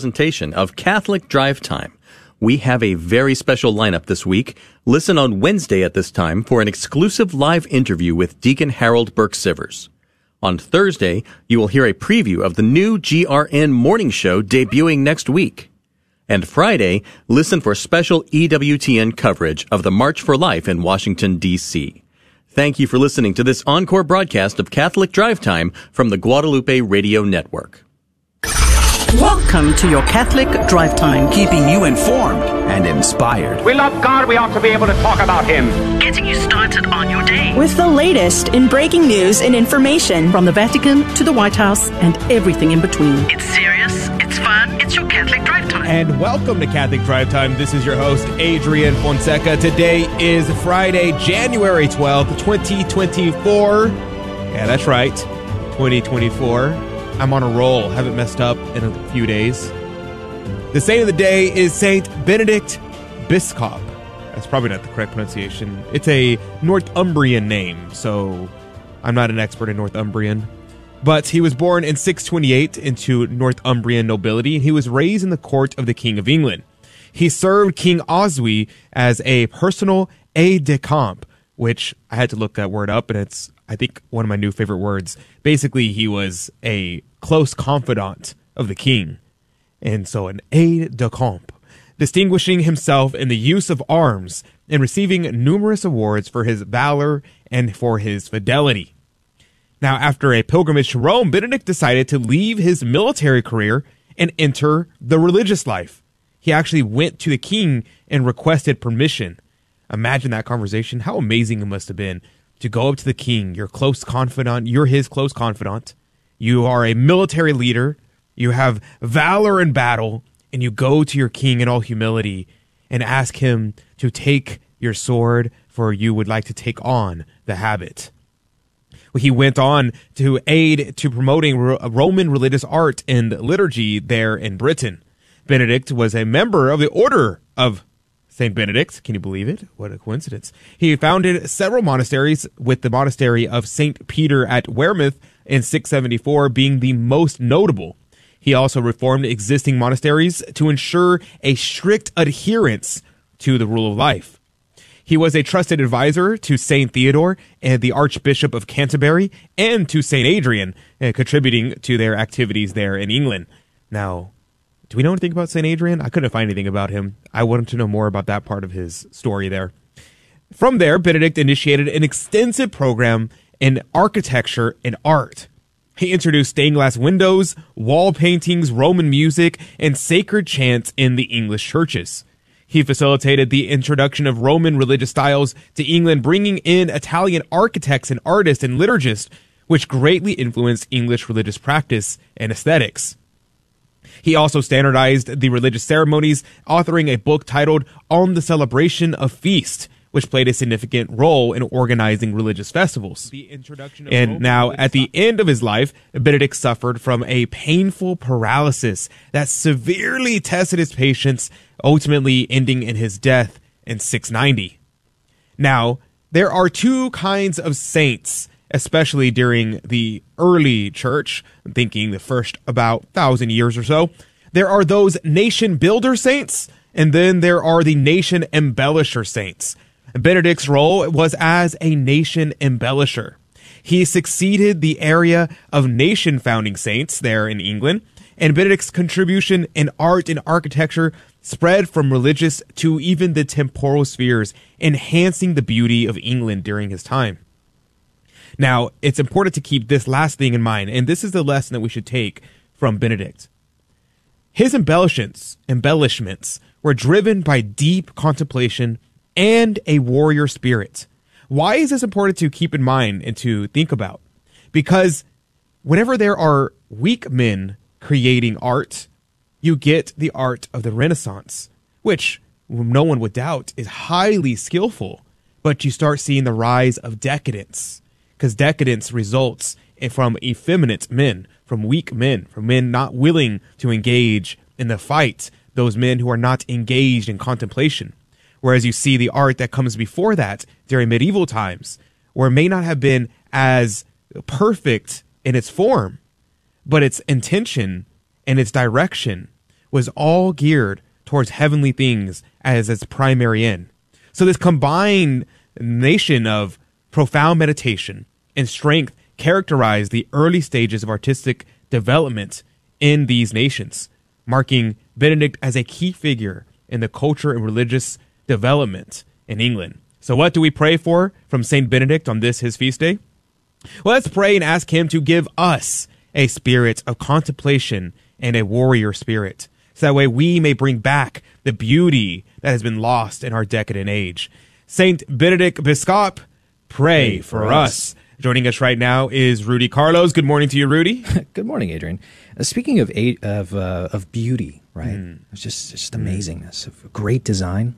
presentation of Catholic Drive Time. We have a very special lineup this week. Listen on Wednesday at this time for an exclusive live interview with Deacon Harold Burke Sivers. On Thursday, you will hear a preview of the new GRN morning show debuting next week. And Friday, listen for special EWTN coverage of the March for Life in Washington, D.C. Thank you for listening to this encore broadcast of Catholic Drive Time from the Guadalupe Radio Network. Welcome to your Catholic Drive Time, keeping you informed and inspired. We love God, we ought to be able to talk about Him. Getting you started on your day with the latest in breaking news and information from the Vatican to the White House and everything in between. It's serious, it's fun, it's your Catholic Drive Time. And welcome to Catholic Drive Time. This is your host, Adrian Fonseca. Today is Friday, January 12th, 2024. Yeah, that's right, 2024. I'm on a roll. Haven't messed up in a few days. The saint of the day is Saint Benedict Biscop. That's probably not the correct pronunciation. It's a Northumbrian name, so I'm not an expert in Northumbrian. But he was born in 628 into Northumbrian nobility, and he was raised in the court of the King of England. He served King Oswy as a personal aide de camp, which I had to look that word up, and it's I think one of my new favorite words. Basically, he was a close confidant of the king, and so an aide de camp, distinguishing himself in the use of arms and receiving numerous awards for his valor and for his fidelity. Now, after a pilgrimage to Rome, Benedict decided to leave his military career and enter the religious life. He actually went to the king and requested permission. Imagine that conversation. How amazing it must have been to go up to the king, your close confidant, you're his close confidant, you are a military leader. You have valor in battle. And you go to your king in all humility and ask him to take your sword, for you would like to take on the habit. He went on to aid to promoting Roman religious art and liturgy there in Britain. Benedict was a member of the Order of St. Benedict. Can you believe it? What a coincidence. He founded several monasteries, with the monastery of St. Peter at Wearmouth in 674 being the most notable. He also reformed existing monasteries to ensure a strict adherence to the rule of life. He was a trusted advisor to St. Theodore and the Archbishop of Canterbury and to St. Adrian, uh, contributing to their activities there in England. Now, do we know anything about St. Adrian? I couldn't find anything about him. I wanted to know more about that part of his story there. From there, Benedict initiated an extensive program in architecture and art. He introduced stained glass windows, wall paintings, Roman music, and sacred chants in the English churches. He facilitated the introduction of Roman religious styles to England, bringing in Italian architects and artists and liturgists, which greatly influenced English religious practice and aesthetics. He also standardized the religious ceremonies, authoring a book titled On the Celebration of Feast, which played a significant role in organizing religious festivals. and now, at the end of his life, Benedict suffered from a painful paralysis that severely tested his patience, ultimately ending in his death in 690. Now, there are two kinds of saints, especially during the early church, I'm thinking the first about thousand years or so. There are those nation builder saints, and then there are the nation embellisher saints. Benedict's role was as a nation embellisher. He succeeded the area of nation founding saints there in England, and Benedict's contribution in art and architecture spread from religious to even the temporal spheres, enhancing the beauty of England during his time. Now, it's important to keep this last thing in mind, and this is the lesson that we should take from Benedict. His embellishments, embellishments were driven by deep contemplation and a warrior spirit. Why is this important to keep in mind and to think about? Because whenever there are weak men creating art, you get the art of the Renaissance, which no one would doubt is highly skillful. But you start seeing the rise of decadence, because decadence results from effeminate men, from weak men, from men not willing to engage in the fight, those men who are not engaged in contemplation. Whereas you see the art that comes before that during medieval times, where it may not have been as perfect in its form, but its intention and its direction was all geared towards heavenly things as its primary end. So this combined nation of profound meditation and strength characterized the early stages of artistic development in these nations, marking Benedict as a key figure in the culture and religious development in England. So what do we pray for from Saint Benedict on this his feast day? Well, let's pray and ask him to give us a spirit of contemplation and a warrior spirit. So that way we may bring back the beauty that has been lost in our decadent age. Saint Benedict Biscop, pray, Pray for, for us. Joining us right now is Rudy Carlos. Good morning to you, Rudy. Good morning, Adrian. Uh, speaking of of uh, of beauty, right? Hmm. It's just just amazingness of great design.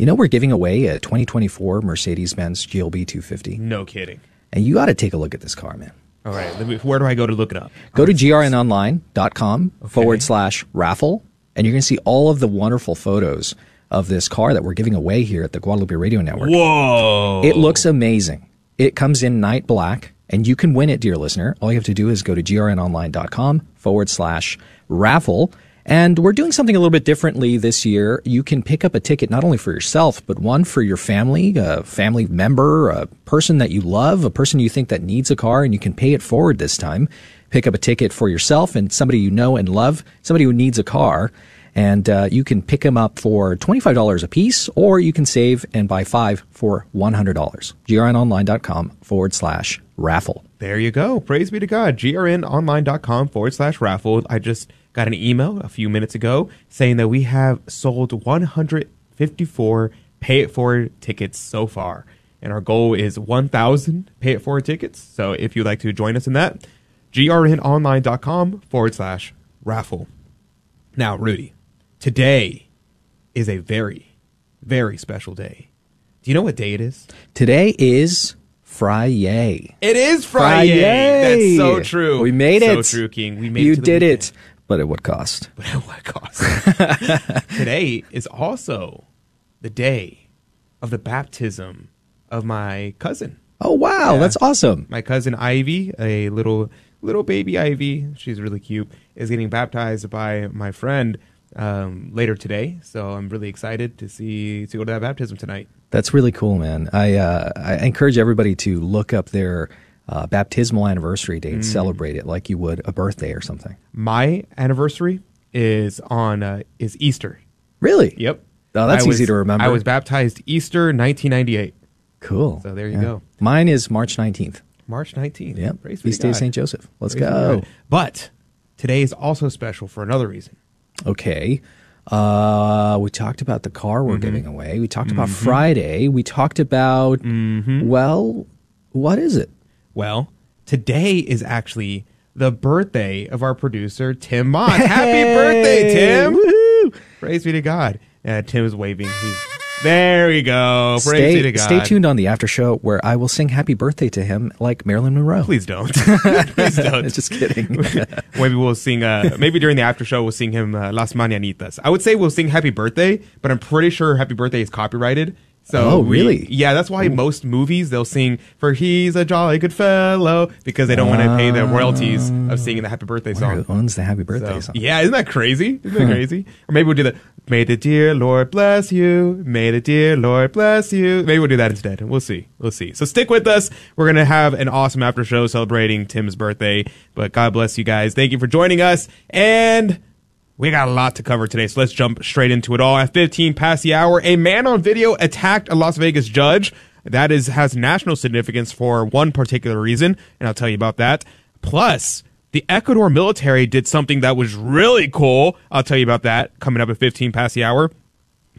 You know, we're giving away a 2024 Mercedes-Benz GLB 250, No kidding. and you got to take a look at this car, man. All right, let me, where do I go to look it up? Go to grnonline.com forward slash raffle, and you're going to see all of the wonderful photos of this car that we're giving away here at the Guadalupe Radio Network. Whoa! It looks amazing. It comes in night black, and you can win it, dear listener. All you have to do is go to grnonline.com forward slash raffle. And we're doing something a little bit differently this year. You can pick up a ticket not only for yourself, but one for your family, a family member, a person that you love, a person you think that needs a car, and you can pay it forward this time. Pick up a ticket for yourself and somebody you know and love, somebody who needs a car and uh, you can pick them up for $25 a piece, or you can save and buy five for $100. grnonline.com forward slash raffle. There you go. Praise be to God. grnonline.com forward slash raffle. I just got an email a few minutes ago saying that we have sold 154 pay it forward tickets so far. And our goal is 1,000 pay it forward tickets. So if you'd like to join us in that, grnonline.com forward slash raffle. Now, Rudy, today is a very, very special day. Do you know what day it is? Today is Friday. It is Friday. That's so true. We made so it. true, King. We made You it. the did weekend. it. But at what cost? But at what cost? Today is also the day of the baptism of my cousin. Oh, wow. Yeah. That's awesome. My cousin Ivy, a little little baby Ivy, she's really cute, is getting baptized by my friend um, later today. So I'm really excited to see to go to that baptism tonight. That's really cool, man. I, uh, I encourage everybody to look up their uh, baptismal anniversary date, Mm. celebrate it like you would a birthday or something. My anniversary is on uh, is Easter. Really? Yep. Oh, that's I was- easy to remember. I was baptized Easter 1998. Cool. So there you go. Mine is March 19th. March 19th. Yep. Praise Feast day of St. Joseph. Let's Praise go. But today is also special for another reason. Okay. Uh, we talked about the car Mm-hmm. we're giving away. We talked about Friday. We talked about, Mm-hmm. well, what is it? Well, today is actually the birthday of our producer, Tim Moss. Happy birthday, Tim! Woohoo! Praise be to God. Uh, Tim is waving. He's there. We go. Praise Stay, be to God. stay tuned on the after show where I will sing happy birthday to him like Marilyn Monroe. Please don't. Please don't. Just kidding. maybe we'll sing. Uh, maybe during the after show we'll sing him uh, Las Mañanitas. I would say we'll sing Happy Birthday, but I'm pretty sure Happy Birthday is copyrighted. So Oh, we- really? yeah, that's why most movies they'll sing for "He's a jolly good fellow" because they don't want to pay the ah. royalties of singing the Happy Birthday song. owns the happy birthday So, song? yeah, isn't that crazy? Isn't that crazy? Or maybe we'll do the May the dear Lord bless you. May the dear Lord bless you. Maybe we'll do that instead. We'll see. We'll see. So stick with us. We're going to have an awesome after show celebrating Tim's birthday. But God bless you guys. Thank you for joining us. And we got a lot to cover today. So let's jump straight into it all. At 15 past the hour, a man on video attacked a Las Vegas judge. That is has national significance for one particular reason, and I'll tell you about that. Plus, the Ecuador military did something that was really cool. I'll tell you about that coming up at 15 past the hour.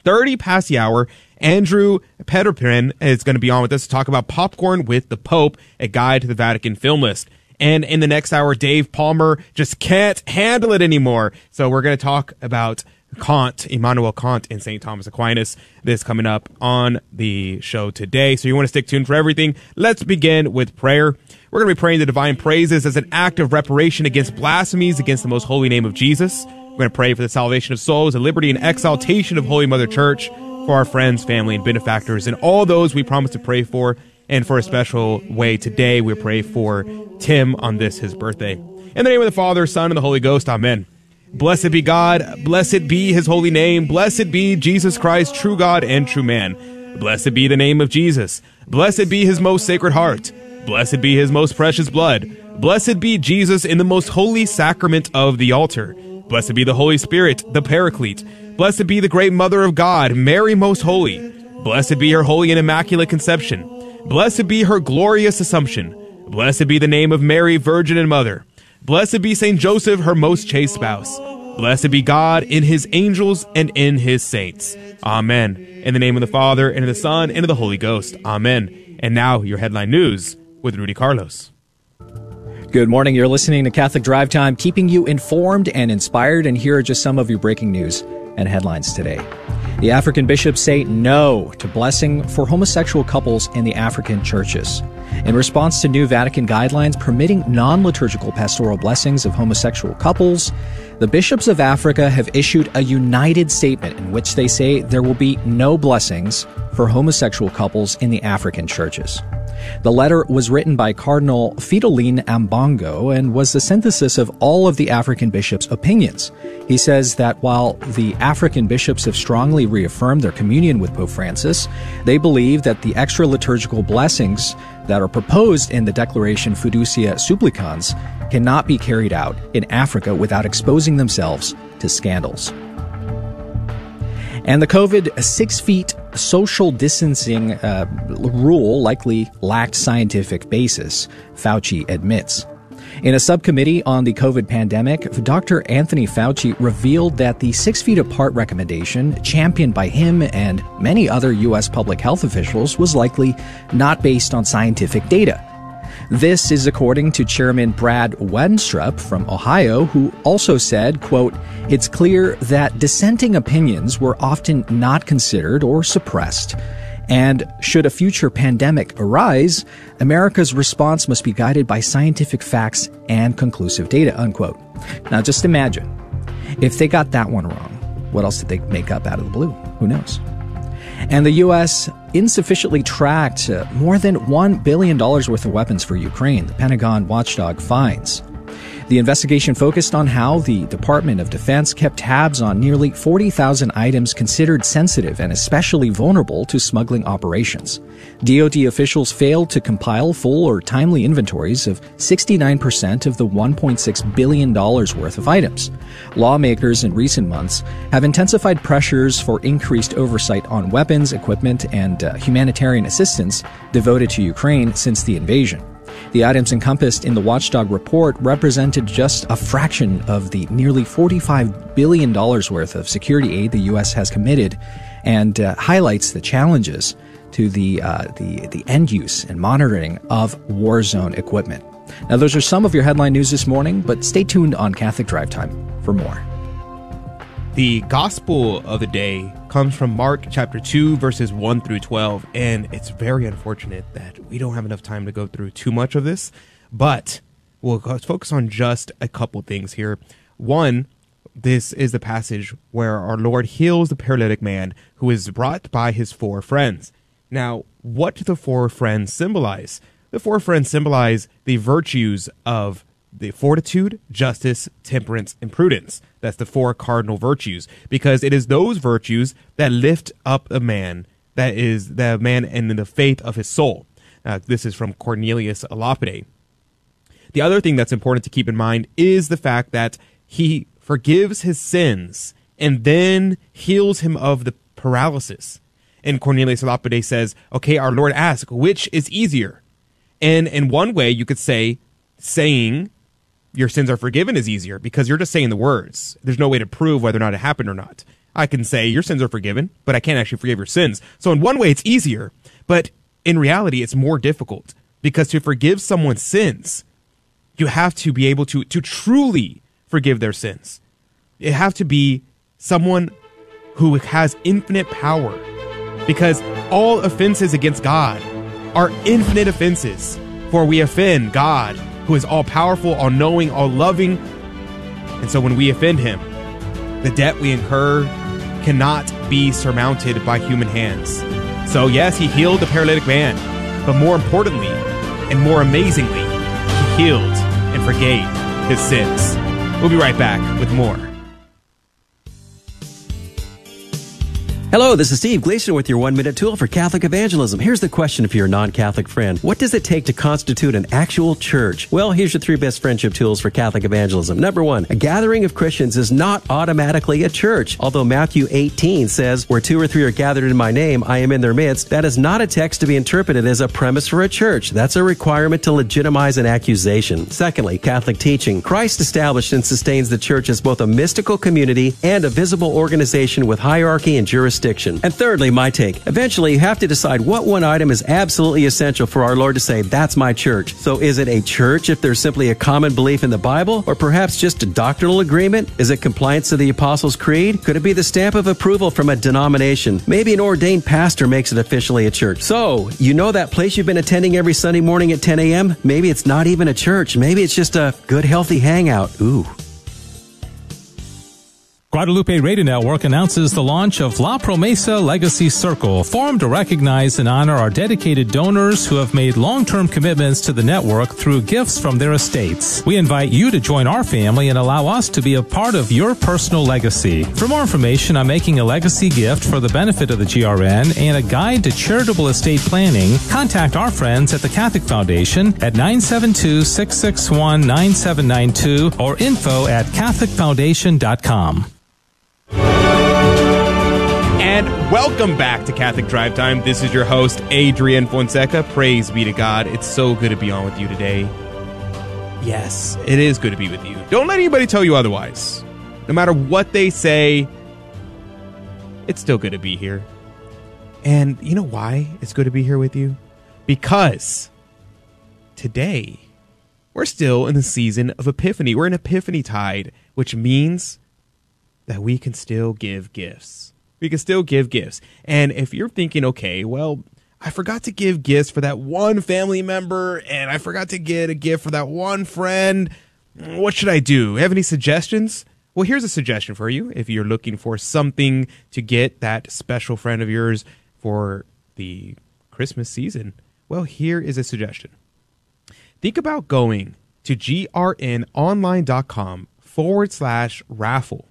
30 past the hour, Andrew Petiprin is going to be on with us to talk about Popcorn with the Pope, a guide to the Vatican film list. And in the next hour, Dave Palmer just can't handle it anymore. So we're going to talk about Kant, Immanuel Kant, and St. Thomas Aquinas. This coming up on the show today. So you want to stick tuned for everything. Let's begin with prayer. We're going to be praying the divine praises as an act of reparation against blasphemies against the most holy name of Jesus. We're going to pray for the salvation of souls, the liberty and exaltation of Holy Mother Church, for our friends, family, and benefactors, and all those we promise to pray for. And for a special way today, we pray for Tim on this, his birthday. In the name of the Father, Son, and the Holy Ghost, Amen. Blessed be God, blessed be his holy name, blessed be Jesus Christ, true God and true man. Blessed be the name of Jesus, blessed be his most sacred heart, blessed be his most precious blood, blessed be Jesus in the most holy sacrament of the altar. Blessed be the Holy Spirit, the Paraclete. Blessed be the great Mother of God, Mary Most Holy. Blessed be her holy and immaculate conception. Blessed be her glorious assumption. Blessed be the name of Mary, Virgin and Mother. Blessed be Saint Joseph, her most chaste spouse. Blessed be God in his angels and in his saints. Amen. In the name of the Father, and of the Son, and of the Holy Ghost. Amen. And now, your headline news with Rudy Carlos. Good morning. You're listening to Catholic Drive Time, keeping you informed and inspired. And here are just some of your breaking news and headlines today. The African bishops say no to blessing for homosexual couples in the African churches. In response to new Vatican guidelines permitting non liturgical pastoral blessings of homosexual couples, the bishops of Africa have issued a united statement in which they say there will be no blessings for homosexual couples in the African churches. The letter was written by Cardinal Fridolin Ambongo and was the synthesis of all of the African bishops' opinions. He says that while the African bishops have strongly reaffirmed their communion with Pope Francis, they believe that the extra liturgical blessings that are proposed in the Declaration Fiducia Supplicans cannot be carried out in Africa without exposing themselves to scandals. And the COVID six feet social distancing uh, rule likely lacked scientific basis, Fauci admits. In a subcommittee on the COVID pandemic, Dr. Anthony Fauci revealed that the six feet apart recommendation, championed by him and many other U.S. public health officials, was likely not based on scientific data. This is according to Chairman Brad Wenstrup from Ohio, who also said, quote, It's clear that dissenting opinions were often not considered or suppressed. And should a future pandemic arise, America's response must be guided by scientific facts and conclusive data, unquote. Now just imagine, if they got that one wrong, what else did they make up out of the blue? Who knows? And the U.S. insufficiently tracked uh, more than $1 billion worth of weapons for Ukraine, the Pentagon watchdog finds. The investigation focused on how the Department of Defense kept tabs on nearly 40,000 items considered sensitive and especially vulnerable to smuggling operations. DoD officials failed to compile full or timely inventories of 69% of the $1.6 billion worth of items. Lawmakers in recent months have intensified pressures for increased oversight on weapons, equipment, and uh, humanitarian assistance devoted to Ukraine since the invasion. The items encompassed in the Watchdog report represented just a fraction of the nearly $45 billion worth of security aid the U.S. has committed and uh, highlights the challenges to the, uh, the, the end use and monitoring of war zone equipment. Now, those are some of your headline news this morning, but stay tuned on Catholic Drive Time for more. The gospel of the day comes from Mark chapter 2, verses 1 through 12. And it's very unfortunate that we don't have enough time to go through too much of this, but we'll focus on just a couple things here. One, this is the passage where our Lord heals the paralytic man who is brought by his four friends. Now, what do the four friends symbolize? The four friends symbolize the virtues of the fortitude, justice, temperance, and prudence. That's the four cardinal virtues, because it is those virtues that lift up a man, that is the man and the faith of his soul. Uh, this is from Cornelius a Lapide. The other thing that's important to keep in mind is the fact that he forgives his sins and then heals him of the paralysis. And Cornelius a Lapide says, okay, our Lord asks, which is easier? And in one way, you could say, saying your sins are forgiven is easier because you're just saying the words. There's no way to prove whether or not it happened or not. I can say your sins are forgiven, but I can't actually forgive your sins. So in one way, it's easier, but in reality, it's more difficult because to forgive someone's sins, you have to be able to, to truly forgive their sins. You have to be someone who has infinite power because all offenses against God are infinite offenses, for we offend God who is all powerful, all knowing, all loving. And so when we offend him, the debt we incur cannot be surmounted by human hands. So, yes, he healed the paralytic man, but more importantly and more amazingly, he healed and forgave his sins. We'll be right back with more Hello, this is Steve Gleason with your one minute tool for Catholic evangelism. Here's the question for your non Catholic friend What does it take to constitute an actual church? Well, here's your three best friendship tools for Catholic evangelism. Number one, a gathering of Christians is not automatically a church. Although Matthew 18 says, Where two or three are gathered in my name, I am in their midst, that is not a text to be interpreted as a premise for a church. That's a requirement to legitimize an accusation. Secondly, Catholic teaching. Christ established and sustains the church as both a mystical community and a visible organization with hierarchy and jurisdiction jurisdiction. And thirdly, my take. Eventually, you have to decide what one item is absolutely essential for our Lord to say, that's my church. So is it a church if there's simply a common belief in the Bible? Or perhaps just a doctrinal agreement? Is it compliance to the Apostles' Creed? Could it be the stamp of approval from a denomination? Maybe an ordained pastor makes it officially a church. So, you know that place you've been attending every Sunday morning at 10 a.m.? Maybe it's not even a church. Maybe it's just a good, healthy hangout. Ooh. Guadalupe Radio Network announces the launch of La Promesa Legacy Circle, formed to recognize and honor our dedicated donors who have made long-term commitments to the network through gifts from their estates. We invite you to join our family and allow us to be a part of your personal legacy. For more information on making a legacy gift for the benefit of the GRN and a guide to charitable estate planning, contact our friends at the Catholic Foundation at 972-661-9792 or info at catholicfoundation.com. And welcome back to Catholic Drive Time. This is your host, Adrian Fonseca. Praise be to God. It's so good to be on with you today. Yes, it is good to be with you. Don't let anybody tell you otherwise. No matter what they say, it's still good to be here. And you know why it's good to be here with you? Because today we're still in the season of Epiphany. We're in Epiphany tide, which means that we can still give gifts. We can still give gifts. And if you're thinking, okay, well, I forgot to give gifts for that one family member and I forgot to get a gift for that one friend, what should I do? Have any suggestions? Well, here's a suggestion for you if you're looking for something to get that special friend of yours for the Christmas season. Well, here is a suggestion. Think about going to grnonline.com forward slash raffle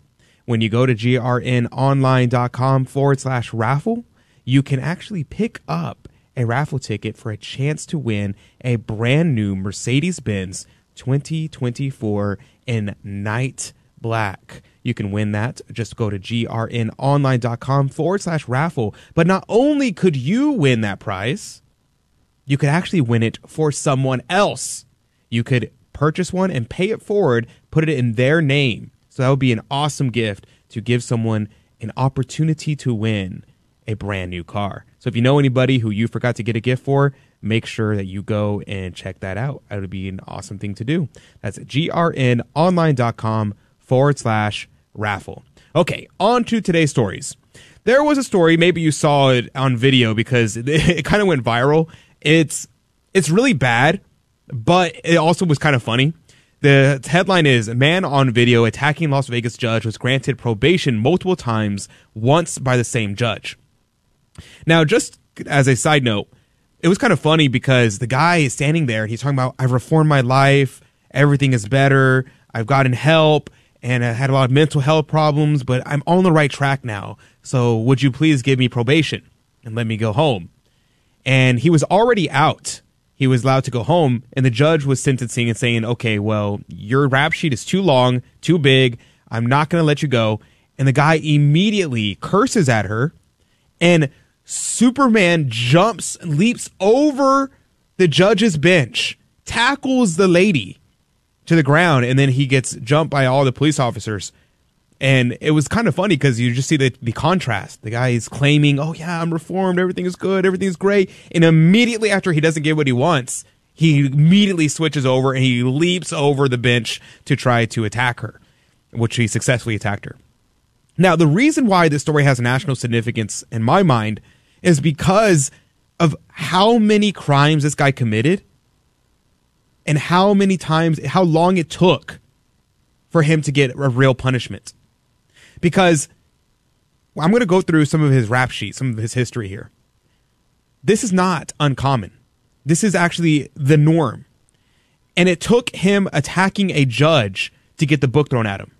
when you go to grnonline.com forward slash raffle, you can actually pick up a raffle ticket for a chance to win a brand new Mercedes Benz 2024 in night black. You can win that. Just go to grnonline.com forward slash raffle. But not only could you win that prize, you could actually win it for someone else. You could purchase one and pay it forward, put it in their name. So that would be an awesome gift to give someone an opportunity to win a brand new car. So if you know anybody who you forgot to get a gift for, make sure that you go and check that out. That would be an awesome thing to do. That's grnonline.com forward slash raffle. Okay, on to today's stories. There was a story, maybe you saw it on video because it, it kind of went viral. It's it's really bad, but it also was kind of funny. The headline is A man on video attacking Las Vegas judge was granted probation multiple times, once by the same judge. Now, just as a side note, it was kind of funny because the guy is standing there and he's talking about, I've reformed my life, everything is better, I've gotten help, and I had a lot of mental health problems, but I'm on the right track now. So would you please give me probation and let me go home? And he was already out he was allowed to go home, and the judge was sentencing and saying, okay, well, your rap sheet is too long, too big. I'm not going to let you go. And the guy immediately curses at her, and Superman jumps, leaps over the judge's bench, tackles the lady to the ground, and then he gets jumped by all the police officers. And it was kind of funny because you just see the, the contrast. The guy is claiming, oh, yeah, I'm reformed. Everything is good. Everything is great. And immediately after he doesn't get what he wants, he immediately switches over and he leaps over the bench to try to attack her, which he successfully attacked her. Now, the reason why this story has national significance in my mind is because of how many crimes this guy committed and how many times, how long it took for him to get a real punishment because I'm going to go through some of his rap sheet, some of his history here. This is not uncommon. This is actually the norm. And it took him attacking a judge to get the book thrown at him.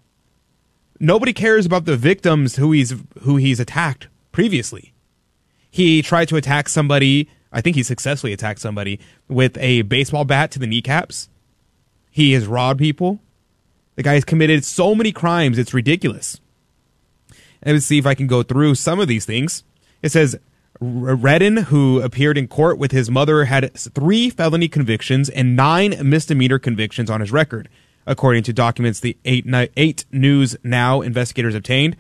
Nobody cares about the victims who he's who he's attacked previously. He tried to attack somebody, I think he successfully attacked somebody with a baseball bat to the kneecaps. He has robbed people. The guy has committed so many crimes, it's ridiculous. Let's see if I can go through some of these things. It says Redden, who appeared in court with his mother, had three felony convictions and nine misdemeanor convictions on his record, according to documents the 8, 8 News Now investigators obtained.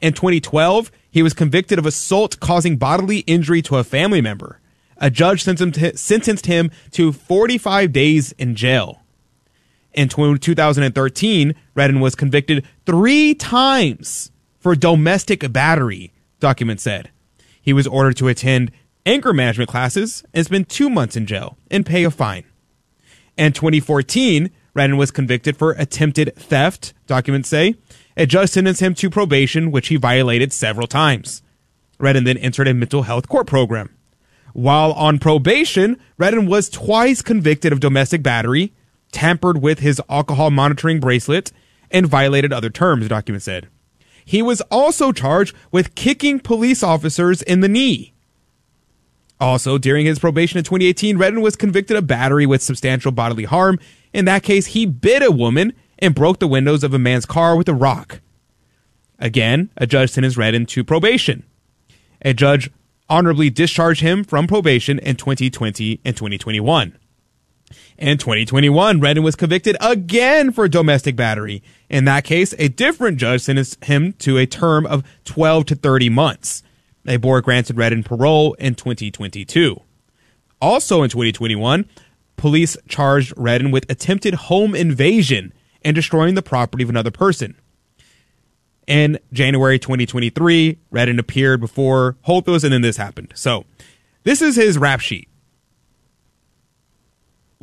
In 2012, he was convicted of assault causing bodily injury to a family member. A judge sentenced him to 45 days in jail. In 2013, Redden was convicted three times for domestic battery, documents said. He was ordered to attend anger management classes and spend two months in jail and pay a fine. In 2014, Redden was convicted for attempted theft, documents say. A judge sentenced him to probation, which he violated several times. Redden then entered a mental health court program. While on probation, Redden was twice convicted of domestic battery, tampered with his alcohol monitoring bracelet, and violated other terms, documents said. He was also charged with kicking police officers in the knee. Also, during his probation in 2018, Redden was convicted of battery with substantial bodily harm. In that case, he bit a woman and broke the windows of a man's car with a rock. Again, a judge sentenced Redden to probation. A judge honorably discharged him from probation in 2020 and 2021. In 2021, Redden was convicted again for domestic battery. In that case, a different judge sentenced him to a term of 12 to 30 months. A board granted Redden parole in 2022. Also in 2021, police charged Redden with attempted home invasion and destroying the property of another person. In January 2023, Redden appeared before Holthus, and then this happened. So, this is his rap sheet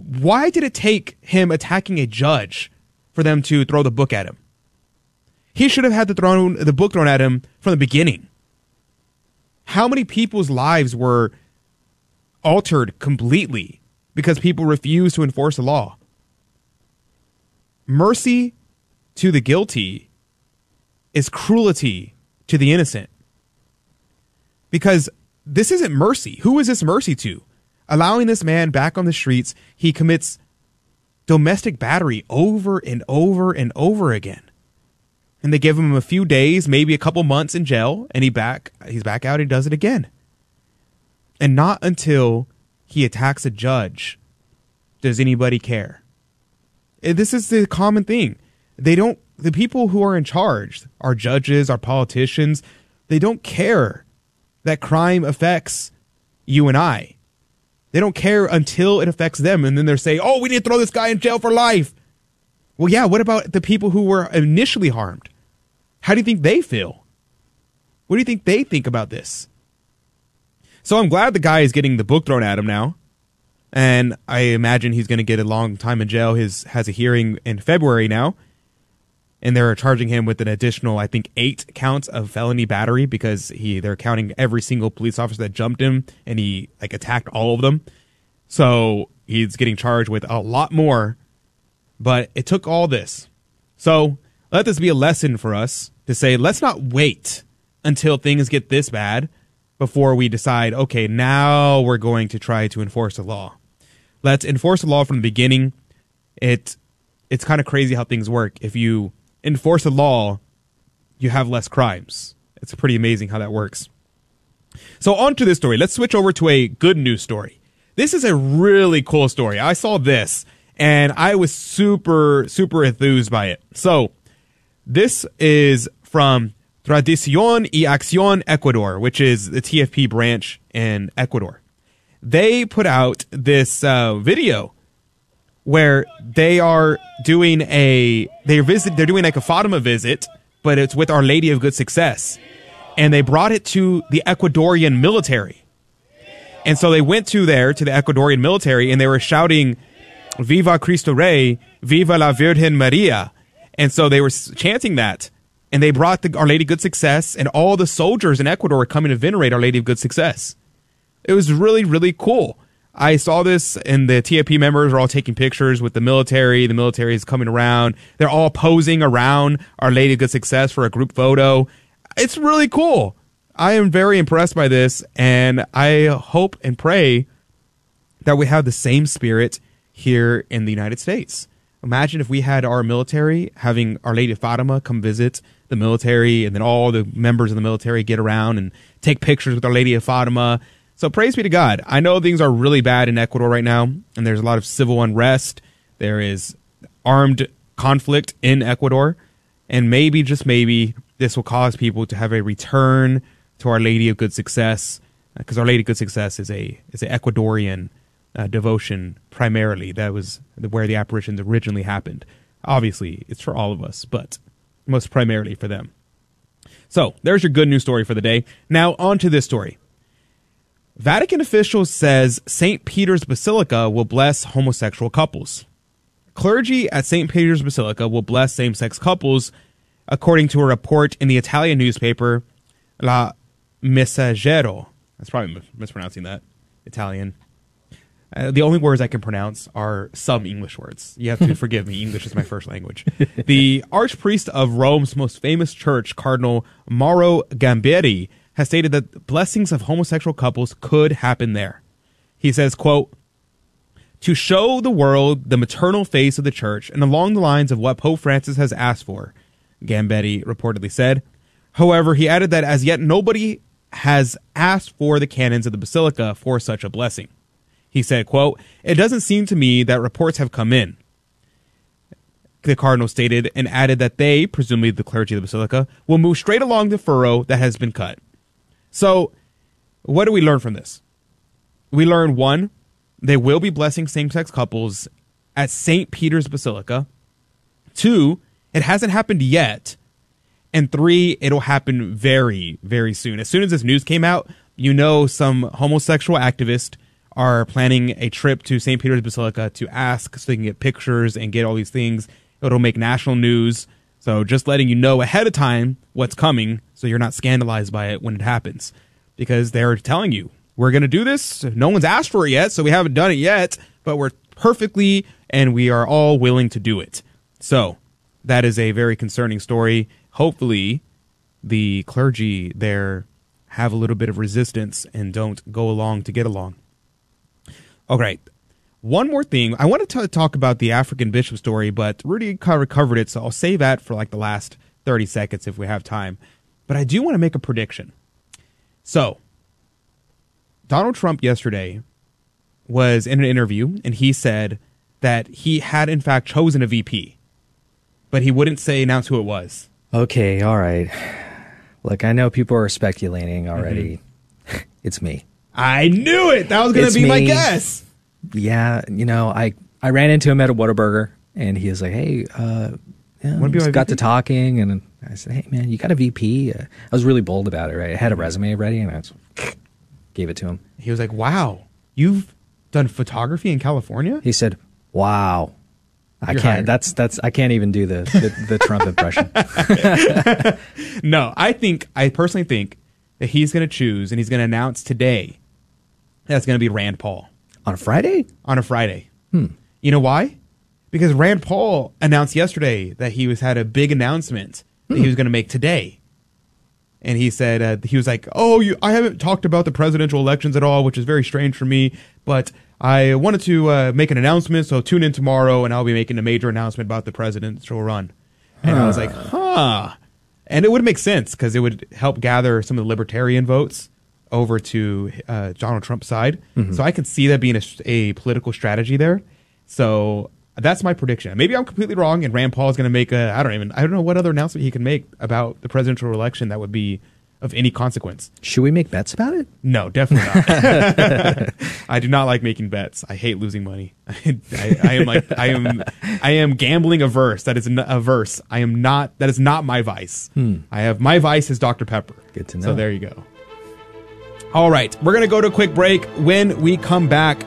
why did it take him attacking a judge for them to throw the book at him? He should have had the thrown the book thrown at him from the beginning. How many people's lives were altered completely because people refused to enforce the law? Mercy to the guilty is cruelty to the innocent. Because this isn't mercy. Who is this mercy to? Allowing this man back on the streets. He commits domestic battery over and over and over again. And they give him a few days, maybe a couple months in jail, and he back he's back out. He does it again, and not until he attacks a judge does anybody care. This is the common thing. They don't. The people who are in charge, our judges, our politicians, they don't care that crime affects you and I. They don't care until it affects them. And then they're saying, oh, we need to throw this guy in jail for life. Well, yeah, what about the people who were initially harmed? How do you think they feel? What do you think they think about this? So I'm glad the guy is getting the book thrown at him now. And I imagine he's going to get a long time in jail. His has a hearing in February now and they're charging him with an additional, I think, eight counts of felony battery because he they're counting every single police officer that jumped him and he like attacked all of them. So he's getting charged with a lot more. But it took all this. So let this be a lesson for us to say, let's not wait until things get this bad before we decide, okay, now we're going to try to enforce the law. Let's enforce the law from the beginning. It it's kind of crazy how things work. If you enforce a law, you have less crimes. It's pretty amazing how that works. So on to this story. Let's switch over to a good news story. This is a really cool story. I saw this and I was super, super enthused by it. So this is from Tradición y Acción Ecuador, which is the TFP branch in Ecuador. They put out this uh, video where they are doing a they visit they're doing like a Fatima visit, but it's with Our Lady of Good Success, and they brought it to the Ecuadorian military, and so they went to there to the Ecuadorian military and they were shouting, "Viva Cristo Rey, Viva la Virgen Maria," and so they were chanting that. And they brought the Our Lady of Good Success, and all the soldiers in Ecuador were coming to venerate Our Lady of Good Success. It was really, really cool. I saw this, and the TFP members are all taking pictures with the military. The military is coming around. They're all posing around Our Lady of Good Success for a group photo. It's really cool. I am very impressed by this, and I hope and pray that we have the same spirit here in the United States. Imagine if we had our military having Our Lady of Fatima come visit the military, and then all the members of the military get around and take pictures with Our Lady of Fatima. So praise be to God. I know things are really bad in Ecuador right now, and there's a lot of civil unrest. There is armed conflict in Ecuador, and maybe, just maybe, this will cause people to have a return to Our Lady of Good Success, because Our Lady of Good Success is a is an Ecuadorian uh, devotion primarily. That was where the apparitions originally happened. Obviously, it's for all of us, but most primarily for them. So there's your good news story for the day. Now on to this story. Vatican officials says St. Peter's Basilica will bless homosexual couples. Clergy at St. Peter's Basilica will bless same-sex couples, according to a report in the Italian newspaper La Messaggero. That's probably mispronouncing that. Italian. Uh, the only words I can pronounce are some English words. You have to forgive me. English is my first language. The archpriest of Rome's most famous church, Cardinal Mauro Gambetti, has stated that blessings of homosexual couples could happen there. He says, quote, to show the world the maternal face of the church and along the lines of what Pope Francis has asked for, Gambetti reportedly said. However, he added that as yet nobody has asked for the canons of the basilica for such a blessing. He said, quote, It doesn't seem to me that reports have come in. The cardinal stated and added that they, presumably the clergy of the basilica, will move straight along the furrow that has been cut. So, what do we learn from this? We learn one, they will be blessing same sex couples at St. Peter's Basilica. Two, it hasn't happened yet. And three, it'll happen very, very soon. As soon as this news came out, you know some homosexual activists are planning a trip to St. Peter's Basilica to ask so they can get pictures and get all these things. It'll make national news. So just letting you know ahead of time what's coming so you're not scandalized by it when it happens. Because they're telling you, we're going to do this. No one's asked for it yet, so we haven't done it yet, but we're perfectly and we are all willing to do it. So that is a very concerning story. Hopefully, the clergy there have a little bit of resistance and don't go along to get along. Okay. One more thing. I wanted to talk about the African bishop story, but Rudy covered it, so I'll save that for like the last 30 seconds if we have time. But I do want to make a prediction. So, Donald Trump yesterday was in an interview and he said that he had in fact chosen a VP, but he wouldn't say announce who it was. Okay, all right. Look, I know people are speculating already. Mm-hmm. it's me. I knew it. That was going to be my guess. Yeah, you know, I I ran into him at a Whataburger, and he was like, "Hey, uh, yeah, Wanna be just my got VP? to talking," and I said, "Hey, man, you got a VP?" Uh, I was really bold about it. Right, I had a resume ready, and I just gave it to him. He was like, "Wow, you've done photography in California?" He said, "Wow." I You're can't. hired. That's that's. I can't even do the the, the Trump impression. No, I think I personally think that he's going to choose and he's going to announce today that's going to be Rand Paul On a Friday? on a Friday. You know why? Because Rand Paul announced yesterday that he was had a big announcement that he was going to make today. And he said uh, he was like, "Oh, you, I haven't talked about the presidential elections at all, which is very strange for me. But I wanted to uh, make an announcement, so tune in tomorrow, and I'll be making a major announcement about the presidential run." And I was like, "Huh." And it would make sense because it would help gather some of the libertarian votes over to uh, Donald Trump's side. So I can see that being a, a political strategy there. So that's my prediction. Maybe I'm completely wrong, and Rand Paul is going to make a I don't even I don't know what other announcement he can make about the presidential election that would be of any consequence. Should we make bets about it? No, definitely not. I do not like making bets. I hate losing money. I, I am like I am I am gambling averse. That is n- averse. I am not. That is not my vice. Hmm. I have my vice is Dr Pepper. Good to know. So there you go. All right, we're gonna go to a quick break. When we come back,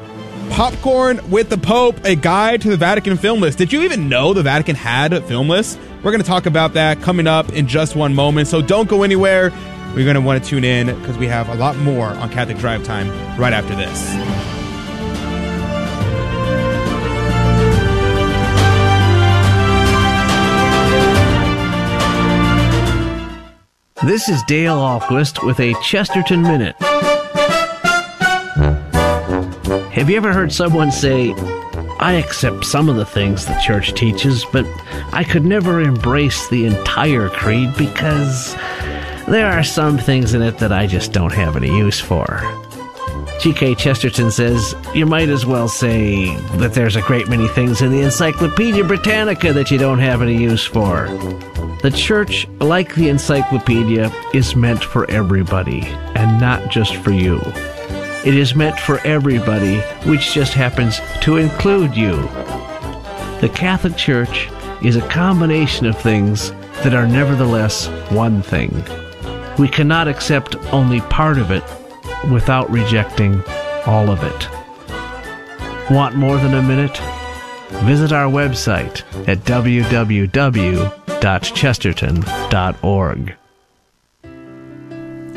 popcorn with the Pope, a guide to the Vatican film list. Did you even know the Vatican had a film list? We're gonna talk about that coming up in just one moment. So don't go anywhere. We're gonna want to tune in because we have a lot more on Catholic Drive Time right after this. This is Dale Ahlquist with a Chesterton Minute. Have you ever heard someone say, I accept some of the things the church teaches, but I could never embrace the entire creed because there are some things in it that I just don't have any use for? G.K. Chesterton says, You might as well say that there's a great many things in the Encyclopedia Britannica that you don't have any use for. The church, like the encyclopedia, is meant for everybody, and not just for you. It is meant for everybody, which just happens to include you. The Catholic Church is a combination of things that are nevertheless one thing. We cannot accept only part of it without rejecting all of it. Want more than a minute? Visit our website at www.chesterton.org.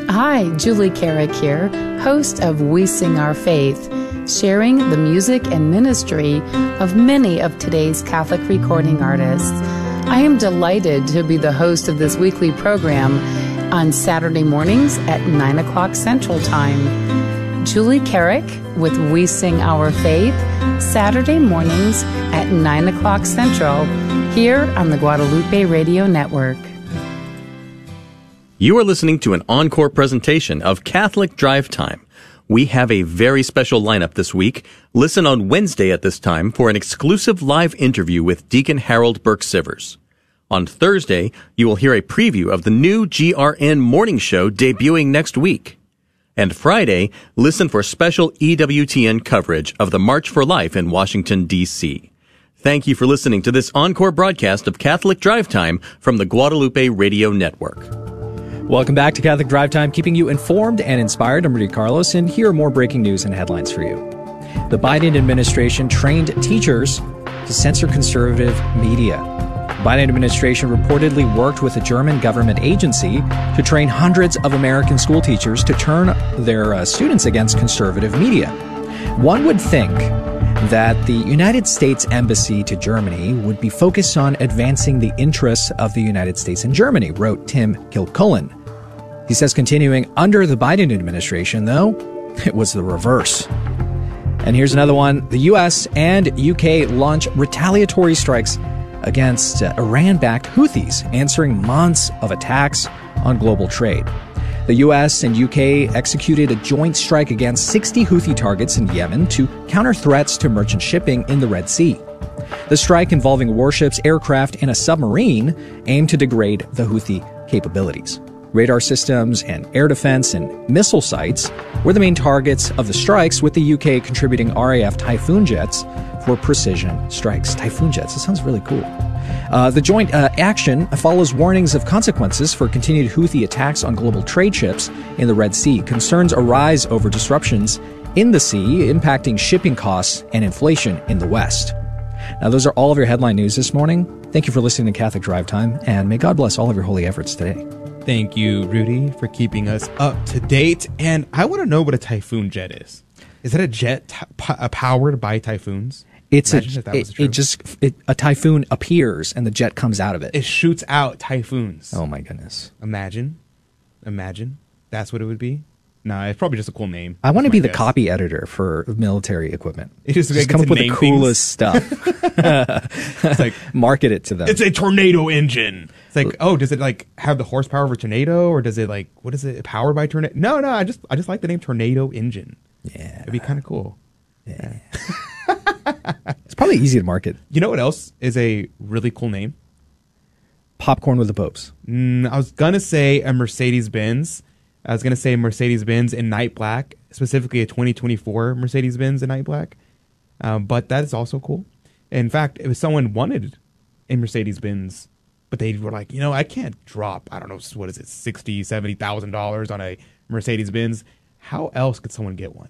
Hi, Julie Carrick here, host of We Sing Our Faith, sharing the music and ministry of many of today's Catholic recording artists. I am delighted to be the host of this weekly program on Saturday mornings at 9 o'clock Central Time. Julie Carrick with We Sing Our Faith, Saturday mornings at 9 o'clock Central, here on the Guadalupe Radio Network. You are listening to an encore presentation of Catholic Drive Time. We have a very special lineup this week. Listen on Wednesday at this time for an exclusive live interview with Deacon Harold Burke Sivers. On Thursday, you will hear a preview of the new GRN morning show debuting next week. And Friday, listen for special EWTN coverage of the March for Life in Washington, D.C. Thank you for listening to this encore broadcast of Catholic Drive Time from the Guadalupe Radio Network. Welcome back to Catholic Drive Time, keeping you informed and inspired. I'm Rudy Carlos, and here are more breaking news and headlines for you. The Biden administration trained teachers to censor conservative media. The Biden administration reportedly worked with a German government agency to train hundreds of American school teachers to turn their uh, students against conservative media. One would think that the United States Embassy to Germany would be focused on advancing the interests of the United States in Germany, wrote Tim Kilcullen. He says, continuing, under the Biden administration, though, it was the reverse. And here's another one. The US and UK launch retaliatory strikes against uh, Iran backed Houthis, answering months of attacks on global trade. The US and UK executed a joint strike against 60 Houthi targets in Yemen to counter threats to merchant shipping in the Red Sea. The strike involving warships, aircraft, and a submarine aimed to degrade the Houthi capabilities. Radar systems and air defense and missile sites were the main targets of the strikes, with the UK contributing RAF Typhoon jets for precision strikes. Typhoon jets, that sounds really cool. Uh, the joint uh, action follows warnings of consequences for continued Houthi attacks on global trade ships in the Red Sea. Concerns arise over disruptions in the sea, impacting shipping costs and inflation in the West. Now, those are all of your headline news this morning. Thank you for listening to Catholic Drive Time, and may God bless all of your holy efforts today. Thank you, Rudy, for keeping us up to date. And I want to know what a typhoon jet is. Is it a jet t- p- uh, powered by typhoons? It's Imagine a if that was it, it just it, a typhoon appears and the jet comes out of it. It shoots out typhoons. Oh my goodness! Imagine, imagine that's what it would be. Nah, it's probably just a cool name. I want to be the guess. copy editor for military equipment. It is just come up with the coolest things. stuff. It's like Market it to them. it's a tornado engine. It's like, oh, does it like have the horsepower of a tornado, or does it like what is it powered by tornado? No, no, I just I just like the name tornado engine. Yeah, it'd be kind of cool. Yeah, it's probably easy to market. You know what else is a really cool name? Popcorn with the popes. Mm, I was gonna say a Mercedes Benz. I was gonna say Mercedes Benz in night black, specifically a 2024 Mercedes Benz in night black. Um, but that is also cool. In fact, if someone wanted a Mercedes Benz, but they were like, you know, I can't drop, I don't know, what is it, sixty, seventy thousand dollars on a Mercedes Benz. How else could someone get one?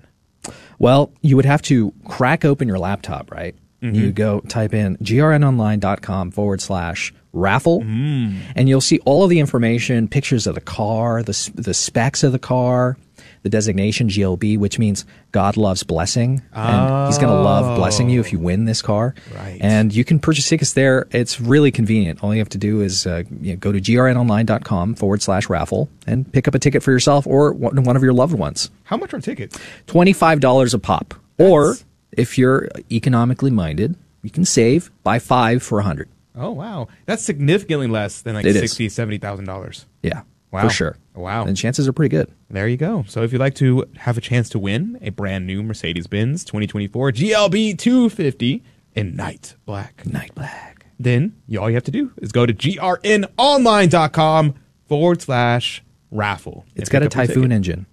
Well, you would have to crack open your laptop, right? Mhm. You go type in grnonline.com forward slash raffle, and you'll see all of the information, pictures of the car, the, the specs of the car, the designation GLB, which means God loves blessing, and He's going to love blessing you if you win this car. Right. And you can purchase tickets there. It's really convenient. All you have to do is uh, you know, go to grnonline.com forward slash raffle and pick up a ticket for yourself or one one of your loved ones. How much are tickets? $25 a pop. Or if you're economically minded, you can save, buy five for a 100 Oh wow, that's significantly less than like It is. sixty, seventy thousand dollars. Yeah, Wow. for sure. Wow. And chances are pretty good. There you go. So if you'd like to have a chance to win a brand new Mercedes-Benz 2024 GLB 250 in night black, Night black. then you, all you have to do is go to grnonline.com forward slash raffle. It's got a pick up your Typhoon engine.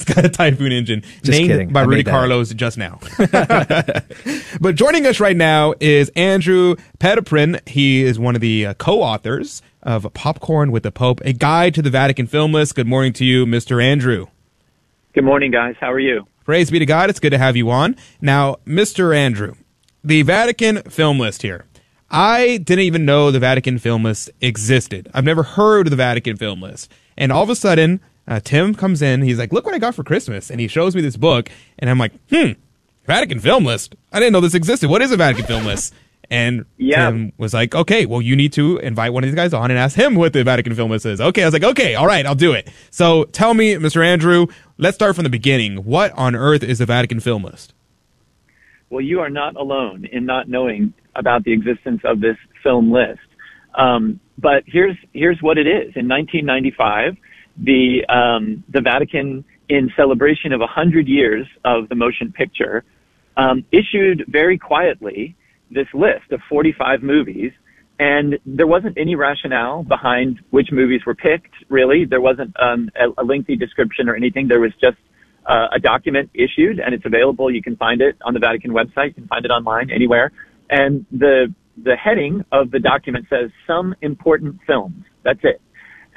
It's got a Typhoon engine Just named kidding. by I Rudy made that up. Carlos just now. but joining us right now is Andrew Petiprin. He is one of the uh, co-authors of Popcorn with the Pope, a guide to the Vatican film list. Good morning to you, Mr. Andrew. Good morning, guys. How are you? Praise be to God. It's good to have you on. Now, Mr. Andrew, the Vatican film list here. I didn't even know the Vatican film list existed. I've never heard of the Vatican film list. And all of a sudden, uh, Tim comes in. He's like, look what I got for Christmas. And he shows me this book. And I'm like, hmm, Vatican film list. I didn't know this existed. What is a Vatican film list? And. Tim was like, okay, well, you need to invite one of these guys on and ask him what the Vatican film list is. Okay. I was like, okay, all right, I'll do it. So tell me, Mr. Andrew, let's start from the beginning. What on earth is the Vatican film list? Well, you are not alone in not knowing about the existence of this film list. Um, but here's here's what it is. In 1995, the um, the Vatican, in celebration of a 100 years of the motion picture, um, issued very quietly this list of 45 movies. And there wasn't any rationale behind which movies were picked, really. There wasn't um, a, a lengthy description or anything. There was just uh, a document issued and it's available. You can find it on the Vatican website. You can find it online anywhere. And the, the heading of the document says some important films. That's it.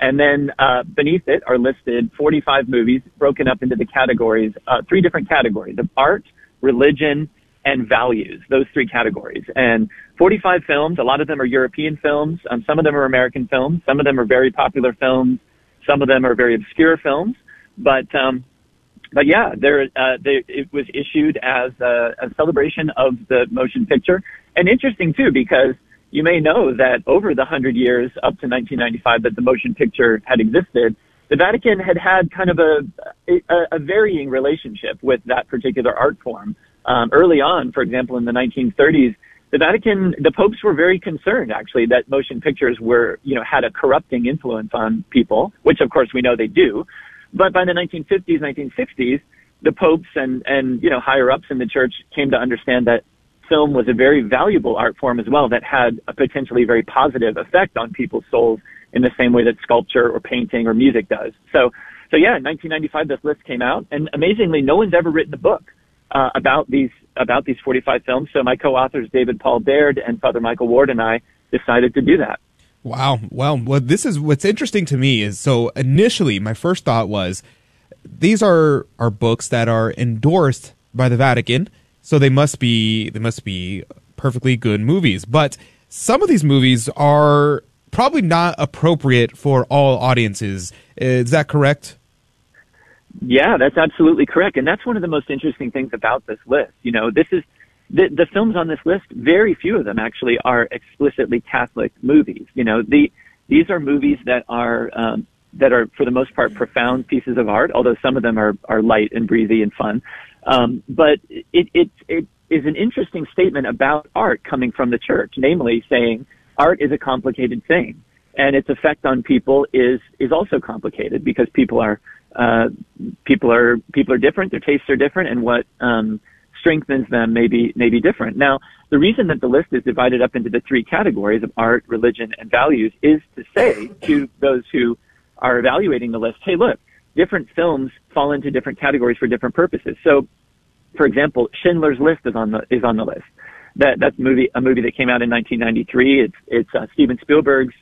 And then, uh, beneath it are listed 45 movies broken up into the categories, uh, three different categories of art, religion, and values, those three categories. And 45 films, a lot of them are European films. Um, some of them are American films. Some of them are very popular films. Some of them are very obscure films. But, um, but yeah, there, uh, they, it was issued as a, a celebration of the motion picture. And interesting too, because you may know that over the hundred years up to 1995 that the motion picture had existed, the Vatican had had kind of a, a, a varying relationship with that particular art form. Um, early on, for example, in the 1930s, the Vatican, the popes were very concerned actually that motion pictures were, you know, had a corrupting influence on people, which of course we know they do. But by the 1950s, 1960s, the popes and, and, you know, higher ups in the church came to understand that film was a very valuable art form as well that had a potentially very positive effect on people's souls in the same way that sculpture or painting or music does. So, so yeah, in 1995 this list came out and amazingly no one's ever written a book uh, about these about these 45 films. So my co-authors David Paul Baird and Father Michael Ward and I decided to do that. Wow. Well, what this is what's interesting to me is so initially my first thought was these are are books that are endorsed by the Vatican, so they must be they must be perfectly good movies. But some of these movies are probably not appropriate for all audiences. Is that correct? Yeah, that's absolutely correct. And that's one of the most interesting things about this list. You know, this is the, the films on this list, very few of them actually are explicitly Catholic movies. You know, the, these are movies that are, um, that are for the most part profound pieces of art, although some of them are, are light and breezy and fun. Um, but it, it, it is an interesting statement about art coming from the church, namely saying art is a complicated thing and its effect on people is, is also complicated because people are, uh, people are people are different, their tastes are different, and what um, strengthens them may be may be different. Now, the reason that the list is divided up into the three categories of art, religion, and values is to say to those who are evaluating the list, hey, look, different films fall into different categories for different purposes. So, for example, Schindler's List is on the is on the list. That that's movie a movie that came out in 1993. It's it's uh, Steven Spielberg's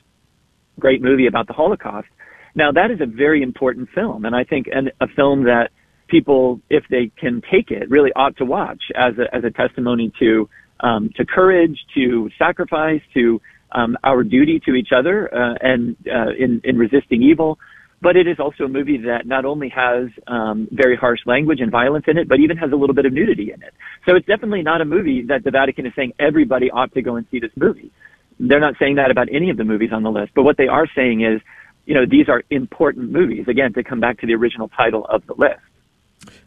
great movie about the Holocaust. Now that is a very important film, and I think an, a film that people, if they can take it, really ought to watch as a, as a testimony to um, to courage, to sacrifice, to um, our duty to each other, uh, and uh, in in resisting evil. But it is also a movie that not only has um, very harsh language and violence in it, but even has a little bit of nudity in it. So it's definitely not a movie that the Vatican is saying everybody ought to go and see this movie. They're not saying that about any of the movies on the list, but what they are saying is, you know, these are important movies. Again, to come back to the original title of the list.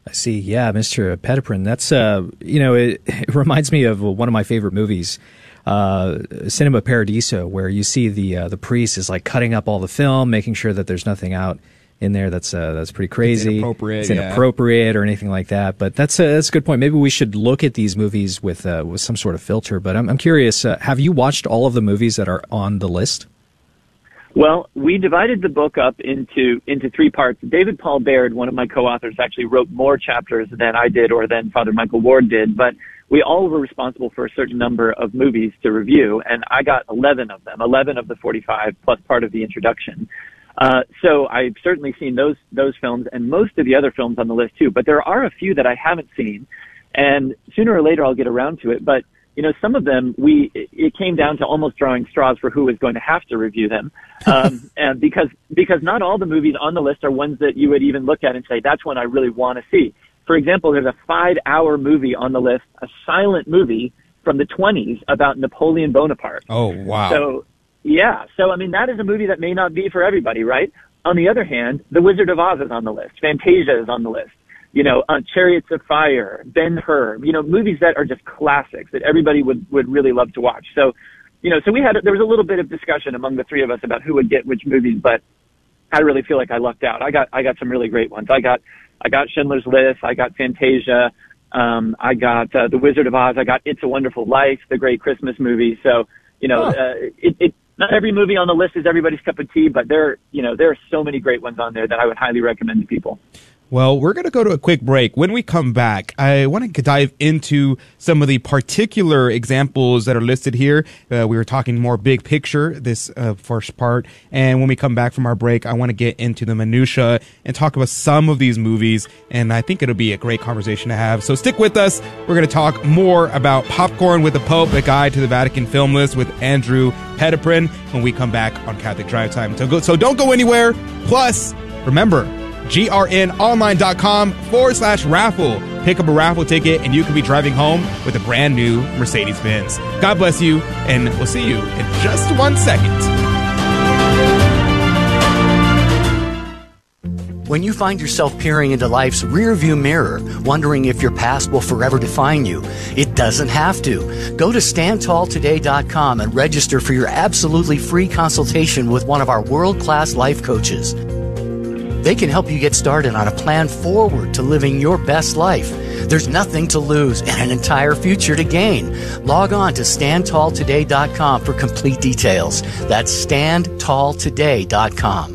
I see. Yeah, Mr. Petiprin. That's uh, you know, it, it reminds me of one of my favorite movies, uh, Cinema Paradiso, where you see the uh, the priest is like cutting up all the film, making sure that there's nothing out in there that's uh, that's pretty crazy, It's inappropriate, it's yeah. or anything like that. But that's a, that's a good point. Maybe we should look at these movies with uh, with some sort of filter. But I'm I'm curious. Uh, have you watched all of the movies that are on the list? Well, we divided the book up into into three parts. David Paul Baird, one of my co-authors, actually wrote more chapters than I did or than Father Michael Ward did, but we all were responsible for a certain number of movies to review, and I got 11 of them, 11 of the 45 plus part of the introduction. Uh, so I've certainly seen those those films and most of the other films on the list too. But there are a few that I haven't seen, and sooner or later I'll get around to it. But you know, some of them we it came down to almost drawing straws for who was going to have to review them, um, and because because not all the movies on the list are ones that you would even look at and say that's one I really want to see. For example, there's a five-hour movie on the list, a silent movie from the 20s about Napoleon Bonaparte. Oh wow! So, yeah. So, I mean, that is a movie that may not be for everybody, right? On the other hand, The Wizard of Oz is on the list. Fantasia is on the list. You know, uh, Chariots of Fire, Ben Hur. You know, movies that are just classics that everybody would would really love to watch. So, you know, so we had there was a little bit of discussion among the three of us about who would get which movies, but I really feel like I lucked out. I got I got some really great ones. I got I got Schindler's List. I got Fantasia. Um, I got uh, The Wizard of Oz. I got It's a Wonderful Life, the great Christmas movie. So you know, Huh. uh, it, it not every movie on the list is everybody's cup of tea, but there you know there are so many great ones on there that I would highly recommend to people. Well, we're going to go to a quick break. When we come back, I want to dive into some of the particular examples that are listed here. Uh, we were talking more big picture this uh, first part, and when we come back from our break, I want to get into the minutia and talk about some of these movies. And I think it'll be a great conversation to have. So stick with us. We're going to talk more about Popcorn with the Pope, a guide to the Vatican film list with Andrew Petiprin when we come back on Catholic Drive Time. So, go, so don't go anywhere. Plus, remember grnonline.com forward slash raffle. Pick up a raffle ticket and you can be driving home with a brand new Mercedes Benz. God bless you, and we'll see you in just one second. When you find yourself peering into life's rearview mirror, wondering if your past will forever define you, it doesn't have to. Go to standtalltoday.com and register for your absolutely free consultation with one of our world class life coaches. They can help you get started on a plan forward to living your best life. There's nothing to lose and an entire future to gain. Log on to standtalltoday.com for complete details. That's standtalltoday.com.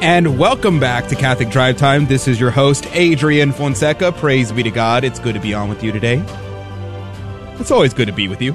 And welcome back to Catholic Drive Time. This is your host, Adrian Fonseca. Praise be to God. It's good to be on with you today. It's always good to be with you.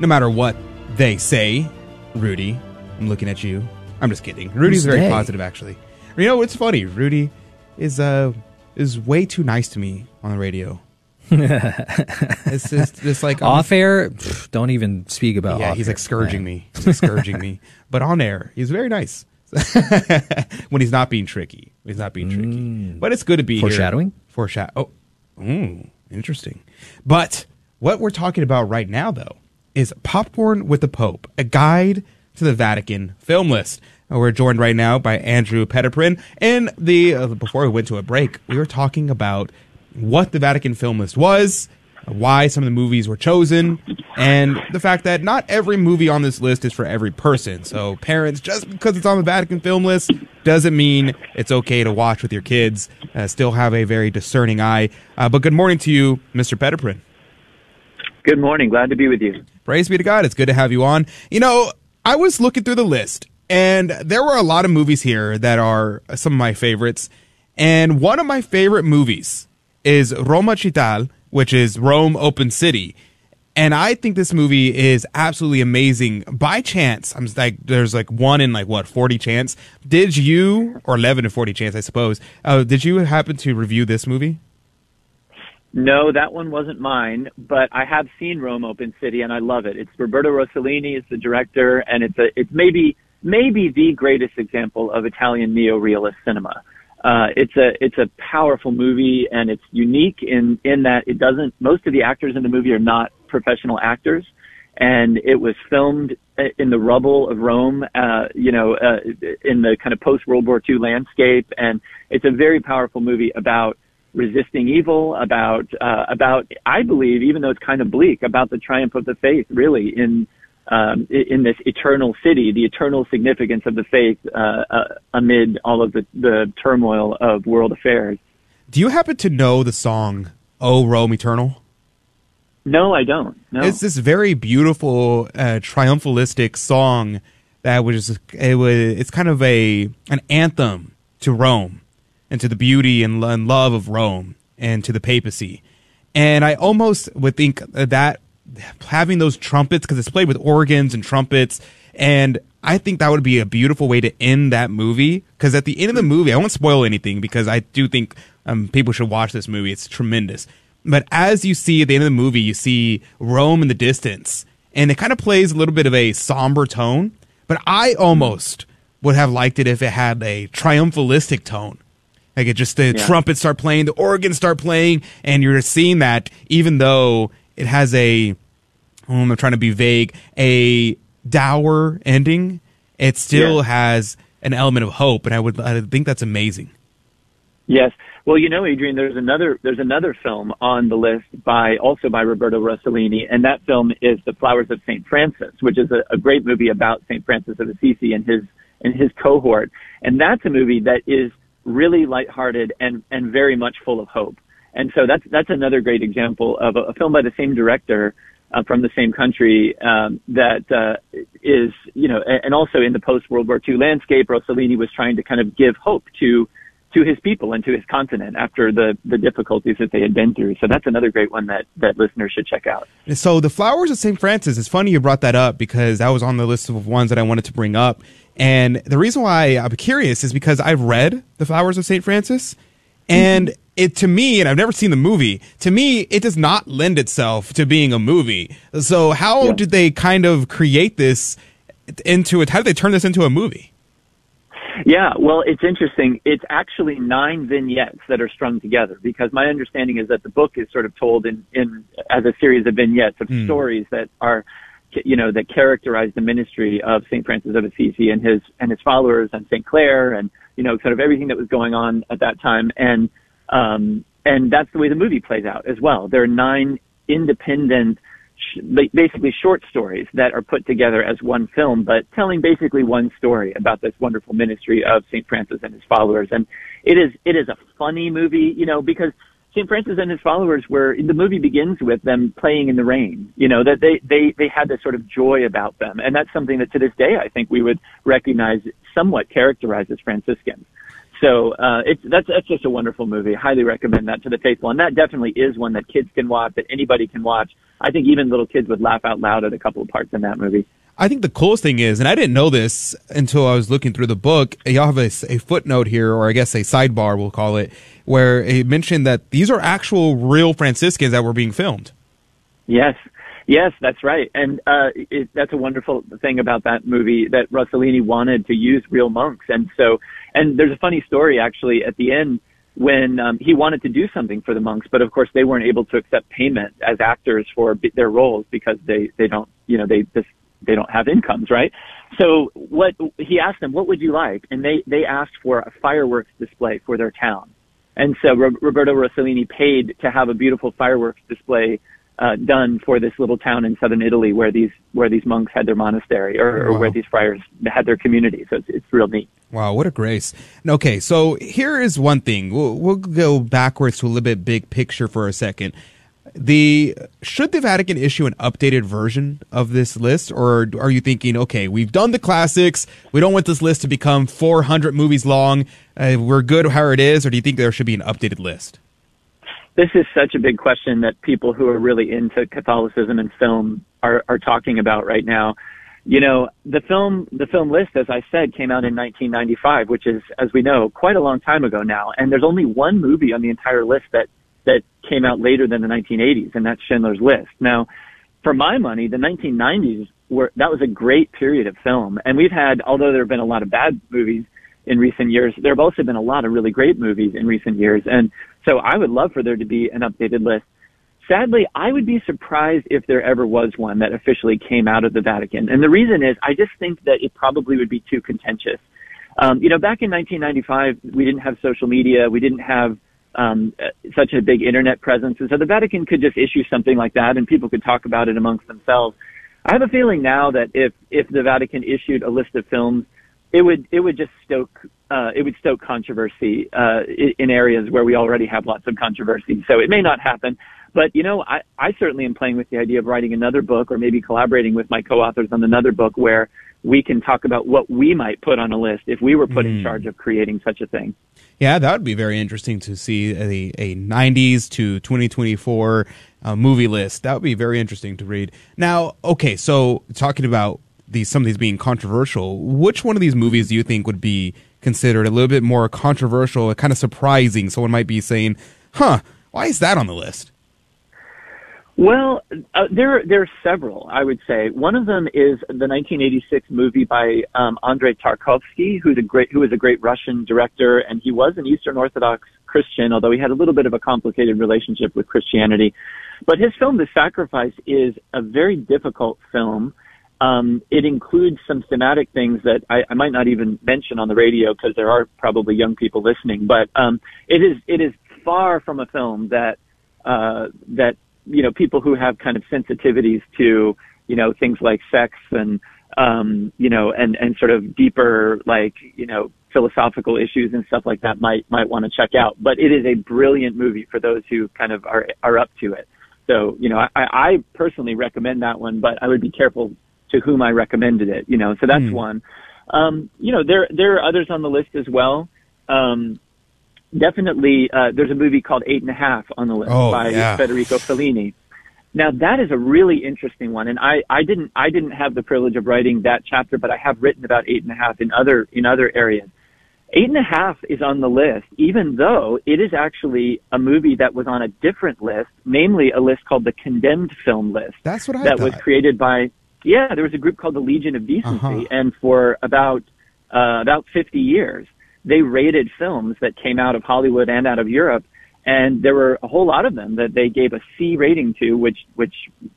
No matter what they say, Rudy, I'm looking at you. I'm just kidding. Rudy's Who's very they? positive, actually. You know, it's funny. Rudy is uh is way too nice to me on the radio. it's just it's like off air. pff, Don't even speak about. yeah, he's like scourging Yeah. me. He's like scourging me. But on air, he's very nice. when he's not being tricky. He's not being tricky. But it's good to be Mm. Foreshadowing? Here. Foreshadow. Oh, mm, interesting. But what we're talking about right now, though, is Popcorn with the Pope, a guide to the Vatican film list. We're joined right now by Andrew Petiprin. And the uh, before we went to a break, we were talking about what the Vatican film list was, why some of the movies were chosen, and the fact that not every movie on this list is for every person. So, parents, just because it's on the Vatican film list doesn't mean it's okay to watch with your kids. Uh, still have a very discerning eye. Uh, but good morning to you, Mr. Petiprin. Good morning. Glad to be with you. Praise be to God. It's good to have you on. You know, I was looking through the list, and there were a lot of movies here that are some of my favorites. And one of my favorite movies is Roma Città, which is Rome Open City. And I think this movie is absolutely amazing. By chance, I'm like, there's like one in like what, 40 chance. Did you, or 11 to 40 chance, I suppose, uh, did you happen to review this movie? No, that one wasn't mine, but I have seen Rome Open City and I love it. It's Roberto Rossellini is the director and it's a it's maybe maybe the greatest example of Italian neo-realist cinema. Uh, it's a it's a powerful movie and it's unique in in that it doesn't most of the actors in the movie are not professional actors and it was filmed in the rubble of Rome, uh, you know, uh, in the kind of post World War II landscape and it's a very powerful movie about resisting evil, about uh, about I believe, even though it's kind of bleak, about the triumph of the faith, really in um, in this eternal city, the eternal significance of the faith uh, uh, amid all of the, the turmoil of world affairs. Do you happen to know the song "O Rome Eternal"? No, I don't. No. It's this very beautiful, uh, triumphalistic song that was it was it's kind of a an anthem to Rome and to the beauty and, and love of Rome and to the papacy. And I almost would think that having those trumpets, because it's played with organs and trumpets, and I think that would be a beautiful way to end that movie. Because at the end of the movie, I won't spoil anything because I do think um, people should watch this movie. It's tremendous. But as you see at the end of the movie, you see Rome in the distance, and it kind of plays a little bit of a somber tone. But I almost would have liked it if it had a triumphalistic tone like it just the yeah. trumpets start playing, the organs start playing, and you're seeing that even though it has a, oh, I'm trying to be vague, a dour ending, it still yeah. has an element of hope, and I would I think that's amazing. Yes. Well, you know, Adrian, there's another there's another film on the list by also by Roberto Rossellini, and that film is The Flowers of Saint Francis, which is a, a great movie about Saint Francis of Assisi and his and his cohort. And that's a movie that is really lighthearted and and very much full of hope. And so that's that's another great example of a, a film by the same director uh, from the same country um, that uh, is you know and also in the post World War II landscape, Rossellini was trying to kind of give hope to to his people and to his continent after the the difficulties that they had been through. So that's another great one that that listeners should check out. So the flowers of St. Francis. It's funny you brought that up because that was on the list of ones that I wanted to bring up. And the reason why I'm curious is because I've read The Flowers of St. Francis, and mm-hmm. It to me, and I've never seen the movie, to me, it does not lend itself to being a movie. So, how yeah. did they kind of create this into it? How did they turn this into a movie? Yeah, well, it's interesting. It's actually nine vignettes that are strung together because my understanding is that the book is sort of told in, in as a series of vignettes of mm. stories that are you know, that characterized the ministry of St. Francis of Assisi and his, and his followers and St. Clare and, you know, sort of everything that was going on at that time. And, um, and that's the way the movie plays out as well. There are nine independent, sh- basically short stories that are put together as one film, but telling basically one story about this wonderful ministry of St. Francis and his followers. And it is, it is a funny movie, you know, because St. Francis and his followers were the movie begins with them playing in the rain. You know that they they they had this sort of joy about them, and that's something that to this day I think we would recognize somewhat characterizes Franciscans. So uh, it's that's that's just a wonderful movie. I highly recommend that to the faithful, and that definitely is one that kids can watch, that anybody can watch. I think even little kids would laugh out loud at a couple of parts in that movie. I think the coolest thing is, and I didn't know this until I was looking through the book. Y'all have a, a, footnote here, or I guess a sidebar, we'll call it, where it mentioned that these are actual real Franciscans that were being filmed. Yes, yes, that's right, and uh, it, that's a wonderful thing about that movie that Rossellini wanted to use real monks, and so, and there's a funny story actually at the end when um, he wanted to do something for the monks, but of course they weren't able to accept payment as actors for b- their roles because they they don't you know they this they don't have incomes, right? So what he asked them, what would you like? And they they asked for a fireworks display for their town. And so Roberto Rossellini paid to have a beautiful fireworks display uh, done for this little town in southern Italy where these where these monks had their monastery or, or where these friars had their community. So it's, it's real neat. Wow, what a grace. Okay, so here is one thing. We'll, we'll go backwards to a little bit big picture for a second the should the Vatican issue an updated version of this list, or are you thinking, okay, we've done the classics, we don't want this list to become 400 movies long, uh, we're good how it is, or do you think there should be an updated list? This is such a big question that people who are really into Catholicism and film are, are talking about right now. You know, the film, the film list, as I said, came out in 1995, which is, as we know, quite a long time ago now. And there's only one movie on the entire list that, that came out later than the 1980s, and that's Schindler's List. Now, for my money, the 1990s were, that was a great period of film. And we've had, although there have been a lot of bad movies in recent years, there have also been a lot of really great movies in recent years. And so I would love for there to be an updated list. Sadly, I would be surprised if there ever was one that officially came out of the Vatican. And the reason is I just think that it probably would be too contentious. Um, you know, back in 1995, we didn't have social media. We didn't have um, such a big internet presence. And so the Vatican could just issue something like that and people could talk about it amongst themselves. I have a feeling now that if, if the Vatican issued a list of films, it would, it would just stoke, uh, it would stoke controversy, uh, in areas where we already have lots of controversy. So it may not happen. But you know, I, I certainly am playing with the idea of writing another book or maybe collaborating with my co-authors on another book where we can talk about what we might put on a list if we were put mm. in hmm. charge of creating such a thing. Yeah, that would be very interesting to see a, a 90s to 2024 uh, movie list. That would be very interesting to read. Now, okay, so talking about these some of these being controversial, which one of these movies do you think would be considered a little bit more controversial, kind of surprising? Someone might be saying, "Huh, why is that on the list?" Well, uh, there there are several. I would say one of them is the 1986 movie by um, Andrei Tarkovsky, who's a great who was a great Russian director, and he was an Eastern Orthodox Christian, although he had a little bit of a complicated relationship with Christianity. But his film, The Sacrifice, is a very difficult film. Um, it includes some thematic things that I, I might not even mention on the radio because there are probably young people listening. But um, it is it is far from a film that uh, that you know, people who have kind of sensitivities to, you know, things like sex and, um, you know, and, and sort of deeper, like, you know, philosophical issues and stuff like that might, might want to check out. But it is a brilliant movie for those who kind of are, are up to it. So, you know, I, I personally recommend that one, but I would be careful to whom I recommended it, you know, so that's mm. one. Um, you know, there, there are others on the list as well. Um, definitely uh, there's a movie called Eight and a Half on the list oh, by yeah. Federico Fellini. Now that is a really interesting one, and I, I didn't I didn't have the privilege of writing that chapter, but I have written about Eight and a Half in other in other areas. Eight and a Half is on the list, even though it is actually a movie that was on a different list, namely a list called the Condemned Film List. That's what I that thought. was created by yeah, there was a group called the Legion of Decency, uh-huh. and for about uh, about 50 years, they rated films that came out of Hollywood and out of Europe. And there were a whole lot of them that they gave a C rating to, which, which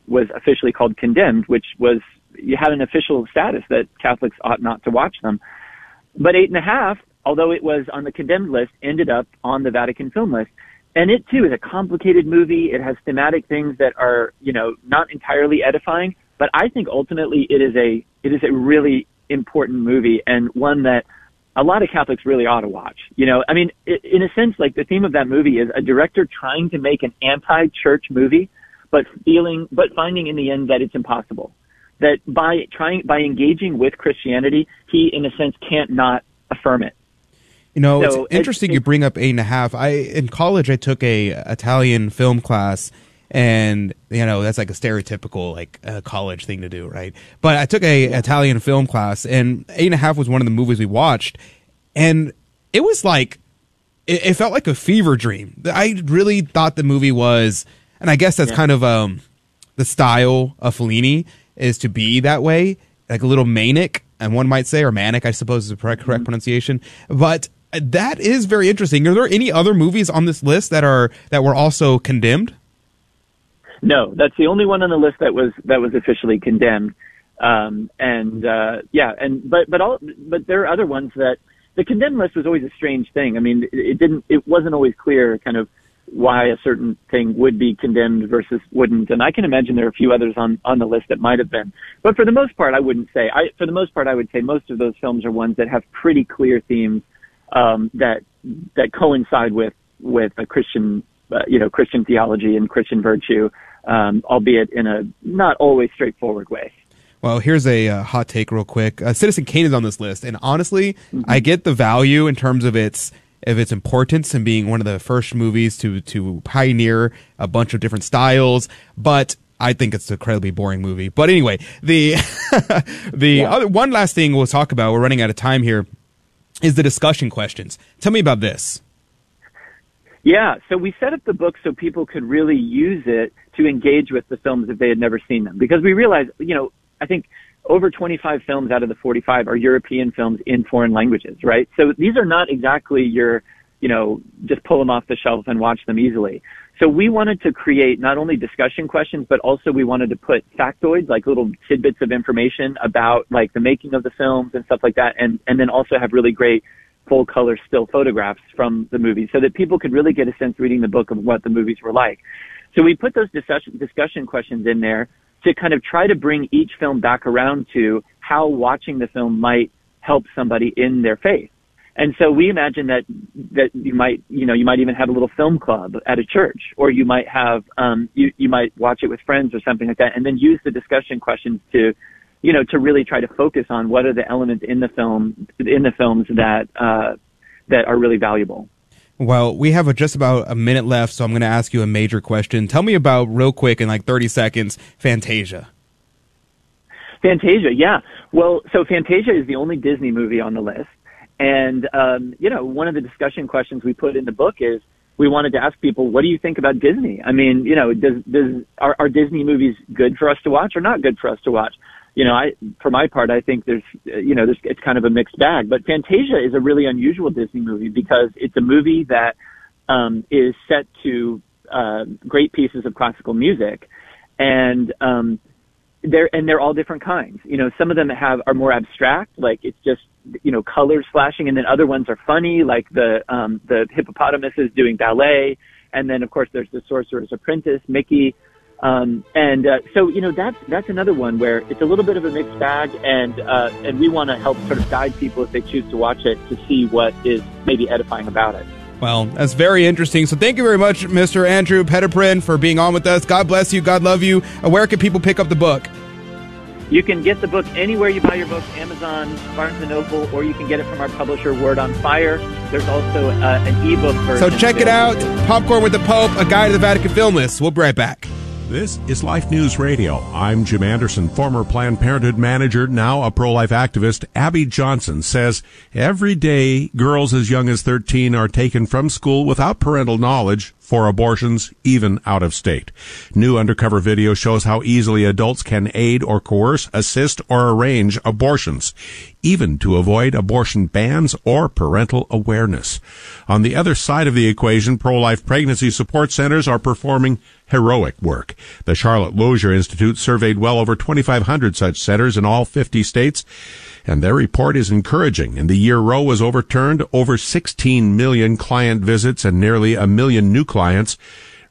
was officially called condemned, which was, you had an official status that Catholics ought not to watch them. But eight and a half, although it was on the condemned list, ended up on the Vatican film list. And it too is a complicated movie. It has thematic things that are, you know, not entirely edifying, but I think ultimately it is a, it is a really important movie and one that a lot of Catholics really ought to watch. You know, I mean, in a sense, like the theme of that movie is a director trying to make an anti-church movie, but feeling, but finding in the end that it's impossible. That by trying, by engaging with Christianity, he, in a sense, can't not affirm it. You know, so it's interesting you bring up eight and a half. I in college I took a Italian film class, and you know that's like a stereotypical like uh, college thing to do, right? But I took a Italian film class, and Eight and a Half was one of the movies we watched, and it was like it, it felt like a fever dream. I really thought the movie was, and I guess that's yeah. kind of um the style of Fellini is to be that way, like a little manic, and one might say, or manic, I suppose is the correct, correct mm-hmm. pronunciation. But that is very interesting. Are there any other movies on this list that are that were also condemned? No, that's the only one on the list that was that was officially condemned. Um, and uh, yeah, and but but all but there are other ones that the condemned list was always a strange thing. I mean, it, it didn't it wasn't always clear kind of why a certain thing would be condemned versus wouldn't. And I can imagine there are a few others on on the list that might have been. But for the most part, I wouldn't say. I for the most part, I would say most of those films are ones that have pretty clear themes um, that that coincide with with a Christian uh, you know, Christian theology and Christian virtue, um, albeit in a not always straightforward way. Well, here's a uh, hot take, real quick. Uh, Citizen Kane is on this list, and honestly, mm-hmm. I get the value in terms of its of its importance and being one of the first movies to to pioneer a bunch of different styles. But I think it's an incredibly boring movie. But anyway, the the yeah. other, one last thing we'll talk about. We're running out of time here. Is the discussion questions? Tell me about this. Yeah, so we set up the book so people could really use it to engage with the films if they had never seen them. Because we realized, you know, I think over 25 films out of the 45 are European films in foreign languages, right? So these are not exactly your, you know, just pull them off the shelf and watch them easily. So we wanted to create not only discussion questions, but also we wanted to put factoids, like little tidbits of information about like the making of the films and stuff like that. And, and then also have really great full color still photographs from the movies so that people could really get a sense reading the book of what the movies were like. So we put those discussion, discussion questions in there to kind of try to bring each film back around to how watching the film might help somebody in their faith. And so we imagine that that you might you know you might even have a little film club at a church, or you might have um, you you might watch it with friends or something like that, and then use the discussion questions to you know to really try to focus on what are the elements in the film in the films that uh, that are really valuable. Well, we have just about a minute left, so I'm going to ask you a major question. Tell me about, real quick, in like 30 seconds, Fantasia. Fantasia, yeah. Well, so Fantasia is the only Disney movie on the list. And, um, you know, one of the discussion questions we put in the book is we wanted to ask people, what do you think about Disney? I mean, you know, does, does, are, are Disney movies good for us to watch or not good for us to watch? You know, I, for my part, I think there's, you know, there's, it's kind of a mixed bag. But Fantasia is a really unusual Disney movie because it's a movie that um, is set to uh, great pieces of classical music, and um, they're and they're all different kinds. You know, some of them have are more abstract, like it's just you know colors flashing, and then other ones are funny, like the um, the hippopotamus is doing ballet, and then of course there's the Sorcerer's Apprentice, Mickey. Um, and uh, so, you know, that's that's another one where it's a little bit of a mixed bag, and uh, and we want to help sort of guide people if they choose to watch it to see what is maybe edifying about it. Well, that's very interesting. So thank you very much, Mr. Andrew Petiprin, for being on with us. God bless you. God love you. Where can people pick up the book? You can get the book anywhere you buy your books, Amazon, Barnes & Noble, or you can get it from our publisher, Word on Fire. There's also uh, an ebook version. So check it out. Popcorn with the Pope, a guide to the Vatican film list. We'll be right back. This is Life News Radio. I'm Jim Anderson, former Planned Parenthood manager, now a pro-life activist. Abby Johnson says every day girls as young as 13 are taken from school without parental knowledge for abortions, even out of state. New undercover video shows how easily adults can aid or coerce, assist, or arrange abortions, even to avoid abortion bans or parental awareness. On the other side of the equation, pro-life pregnancy support centers are performing heroic work. The Charlotte Lozier Institute surveyed well over 2,500 such centers in all 50 states and their report is encouraging. In the year Roe was overturned, over 16 million client visits and nearly a million new clients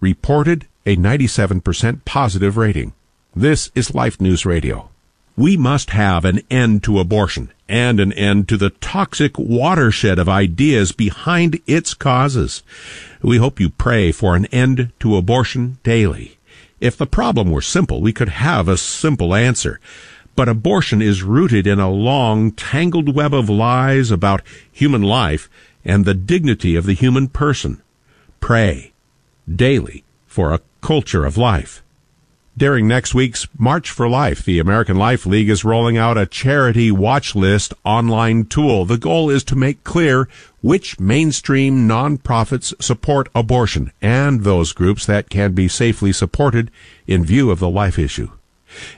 reported a 97% positive rating. This is Life News Radio. We must have an end to abortion and an end to the toxic watershed of ideas behind its causes. We hope you pray for an end to abortion daily. If the problem were simple, we could have a simple answer. But abortion is rooted in a long, tangled web of lies about human life and the dignity of the human person. Pray daily for a culture of life. During next week's March for Life, the American Life League is rolling out a charity watch list online tool. The goal is to make clear which mainstream nonprofits support abortion and those groups that can be safely supported in view of the life issue.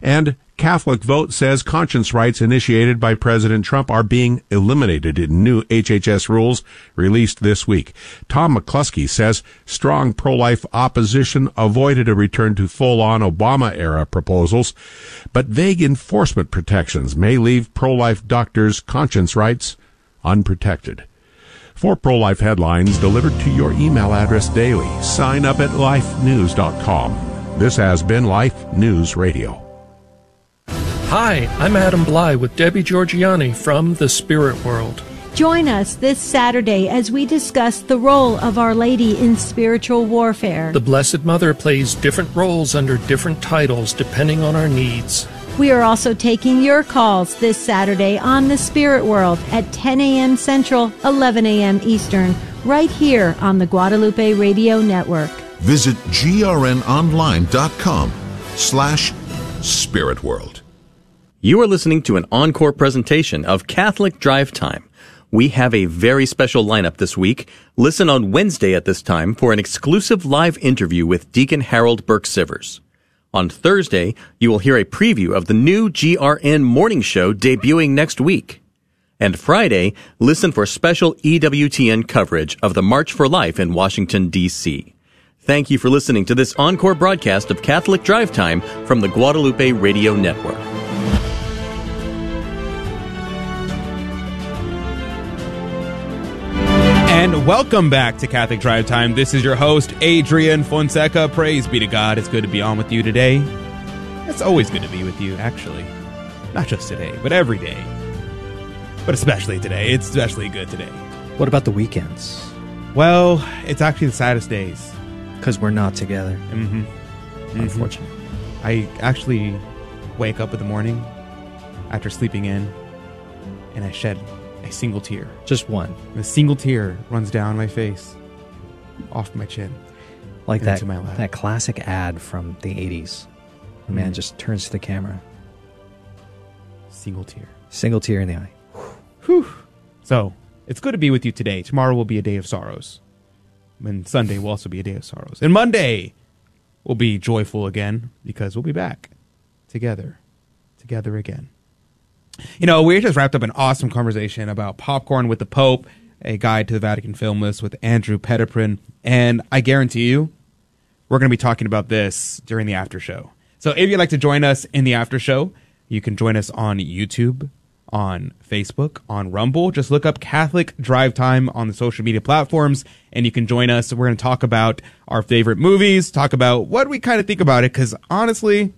And Catholic Vote says conscience rights initiated by President Trump are being eliminated in new HHS rules released this week. Tom McClusky says strong pro-life opposition avoided a return to full-on Obama-era proposals, but vague enforcement protections may leave pro-life doctors' conscience rights unprotected. For pro-life headlines delivered to your email address daily, sign up at lifenews.com. This has been Life News Radio. Hi, I'm Adam Blai with Debbie Georgianni from The Spirit World. Join us this Saturday as we discuss the role of Our Lady in spiritual warfare. The Blessed Mother plays different roles under different titles depending on our needs. We are also taking your calls this Saturday on the Spirit World at 10 a.m. Central, 11 a.m. Eastern, right here on the Guadalupe Radio Network. Visit grnonline.com slash spiritworld. You are listening to an encore presentation of Catholic Drive Time. We have a very special lineup this week. Listen on Wednesday at this time for an exclusive live interview with Deacon Harold Burke Sivers. On Thursday, you will hear a preview of the new GRN morning show debuting next week. And Friday, listen for special EWTN coverage of the March for Life in Washington, D.C. Thank you for listening to this encore broadcast of Catholic Drive Time from the Guadalupe Radio Network. And welcome back to Catholic Drive Time. This is your host, Adrian Fonseca. Praise be to God. It's good to be on with you today. It's always good to be with you, actually. Not just today, but every day. But especially today. It's especially good today. What about the weekends? Well, it's actually the saddest days. Because we're not together. Mm-hmm. mm-hmm. Unfortunate. I actually wake up in the morning after sleeping in and I shed a single tear. Just one. A single tear runs down my face, off my chin, like that. That classic ad from the '80s. The man Mm. just turns to the camera. Single tear. Single tear in the eye. Whew. So it's good to be with you today. Tomorrow will be a day of sorrows, and Sunday will also be a day of sorrows, and Monday will be joyful again because we'll be back together, together again. You know, we just wrapped up an awesome conversation about popcorn with the Pope, a guide to the Vatican film list with Andrew Petiprin, and I guarantee you, we're going to be talking about this during the after show. So if you'd like to join us in the after show, you can join us on YouTube, on Facebook, on Rumble. Just look up Catholic Drive Time on the social media platforms, and you can join us. We're going to talk about our favorite movies, talk about what we kind of think about it, because honestly,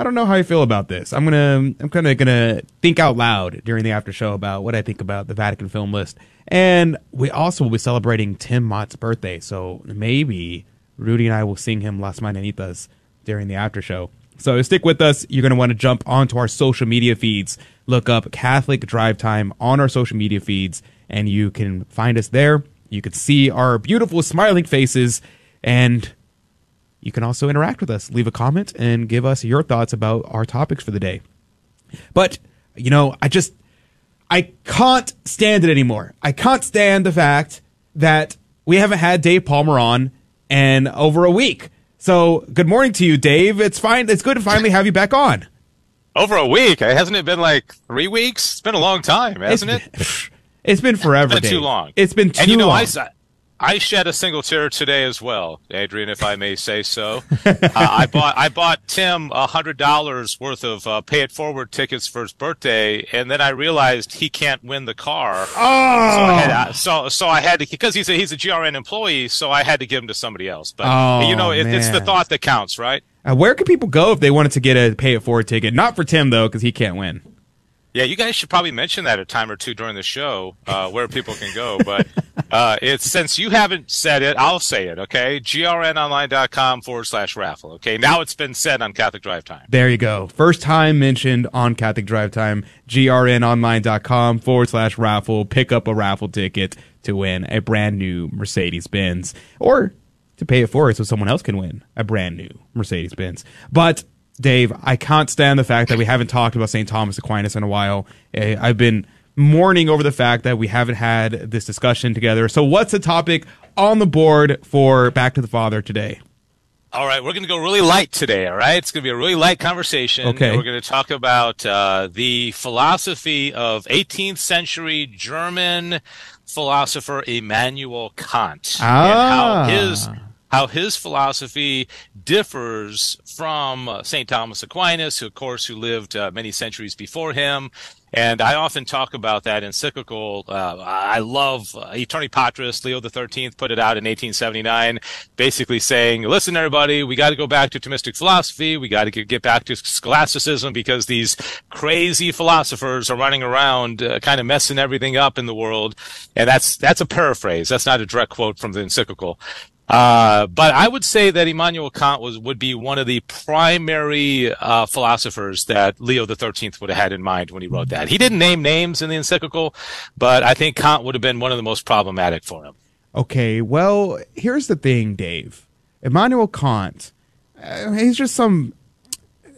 I don't know how I feel about this. I'm gonna I'm kind of gonna think out loud during the after show about what I think about the Vatican film list, and we also will be celebrating Tim Mott's birthday. So maybe Rudy and I will sing him Las Mañanitas during the after show. So stick with us. You're gonna want to jump onto our social media feeds. Look up Catholic Drive Time on our social media feeds, and you can find us there. You can see our beautiful smiling faces and you can also interact with us, leave a comment, and give us your thoughts about our topics for the day. But, you know, I just, I can't stand it anymore. I can't stand the fact that we haven't had Dave Palmer on in over a week. So, good morning to you, Dave. It's fine. It's good to finally have you back on. Over a week? Eh, hasn't it been like three weeks? It's been a long time, hasn't it? It's been forever. It's been too long. It's been too and you know, long. I, I shed a single tear today as well, Adrian, if I may say so. uh, I bought I bought Tim a hundred dollars worth of uh, pay it forward tickets for his birthday, and then I realized he can't win the car. So I had, uh, so so I had to because he's a he's a GRN employee, so I had to give him to somebody else. But Oh, you know, it, it's the thought that counts, right? Uh, where can people go if they wanted to get a pay it forward ticket? Not for Tim though, because he can't win. Yeah, you guys should probably mention that a time or two during the show uh, where people can go. But uh, it's since you haven't said it, I'll say it. Okay, grnonline.com forward slash raffle. Okay, now it's been said on Catholic Drive Time. There you go. First time mentioned on Catholic Drive Time. grnonline.com forward slash raffle. Pick up a raffle ticket to win a brand new Mercedes Benz or to pay it forward so someone else can win a brand new Mercedes Benz. But Dave, I can't stand the fact that we haven't talked about St. Thomas Aquinas in a while. Eh, I've been mourning over the fact that we haven't had this discussion together. So what's the topic on the board for Back to the Father today? All right, we're going to go really light today. All right, it's going to be a really light conversation. Okay. We're going to talk about uh, the philosophy of 18th century German philosopher Immanuel Kant Ah. and how his how his philosophy differs from uh, St. Thomas Aquinas, who, of course, who lived uh, many centuries before him. And I often talk about that encyclical. Uh, I love uh, Aeterni Patris. Leo XIII put it out in 1879, basically saying, listen, everybody, we got to go back to Thomistic philosophy. We got to get back to scholasticism because these crazy philosophers are running around uh, kind of messing everything up in the world. And that's, that's a paraphrase. That's not a direct quote from the encyclical. Uh, but I would say that Immanuel Kant was would be one of the primary uh, philosophers that Leo XIII would have had in mind when he wrote that. He didn't name names in the encyclical, but I think Kant would have been one of the most problematic for him. Okay, well, here's the thing, Dave. Immanuel Kant, uh, he's just some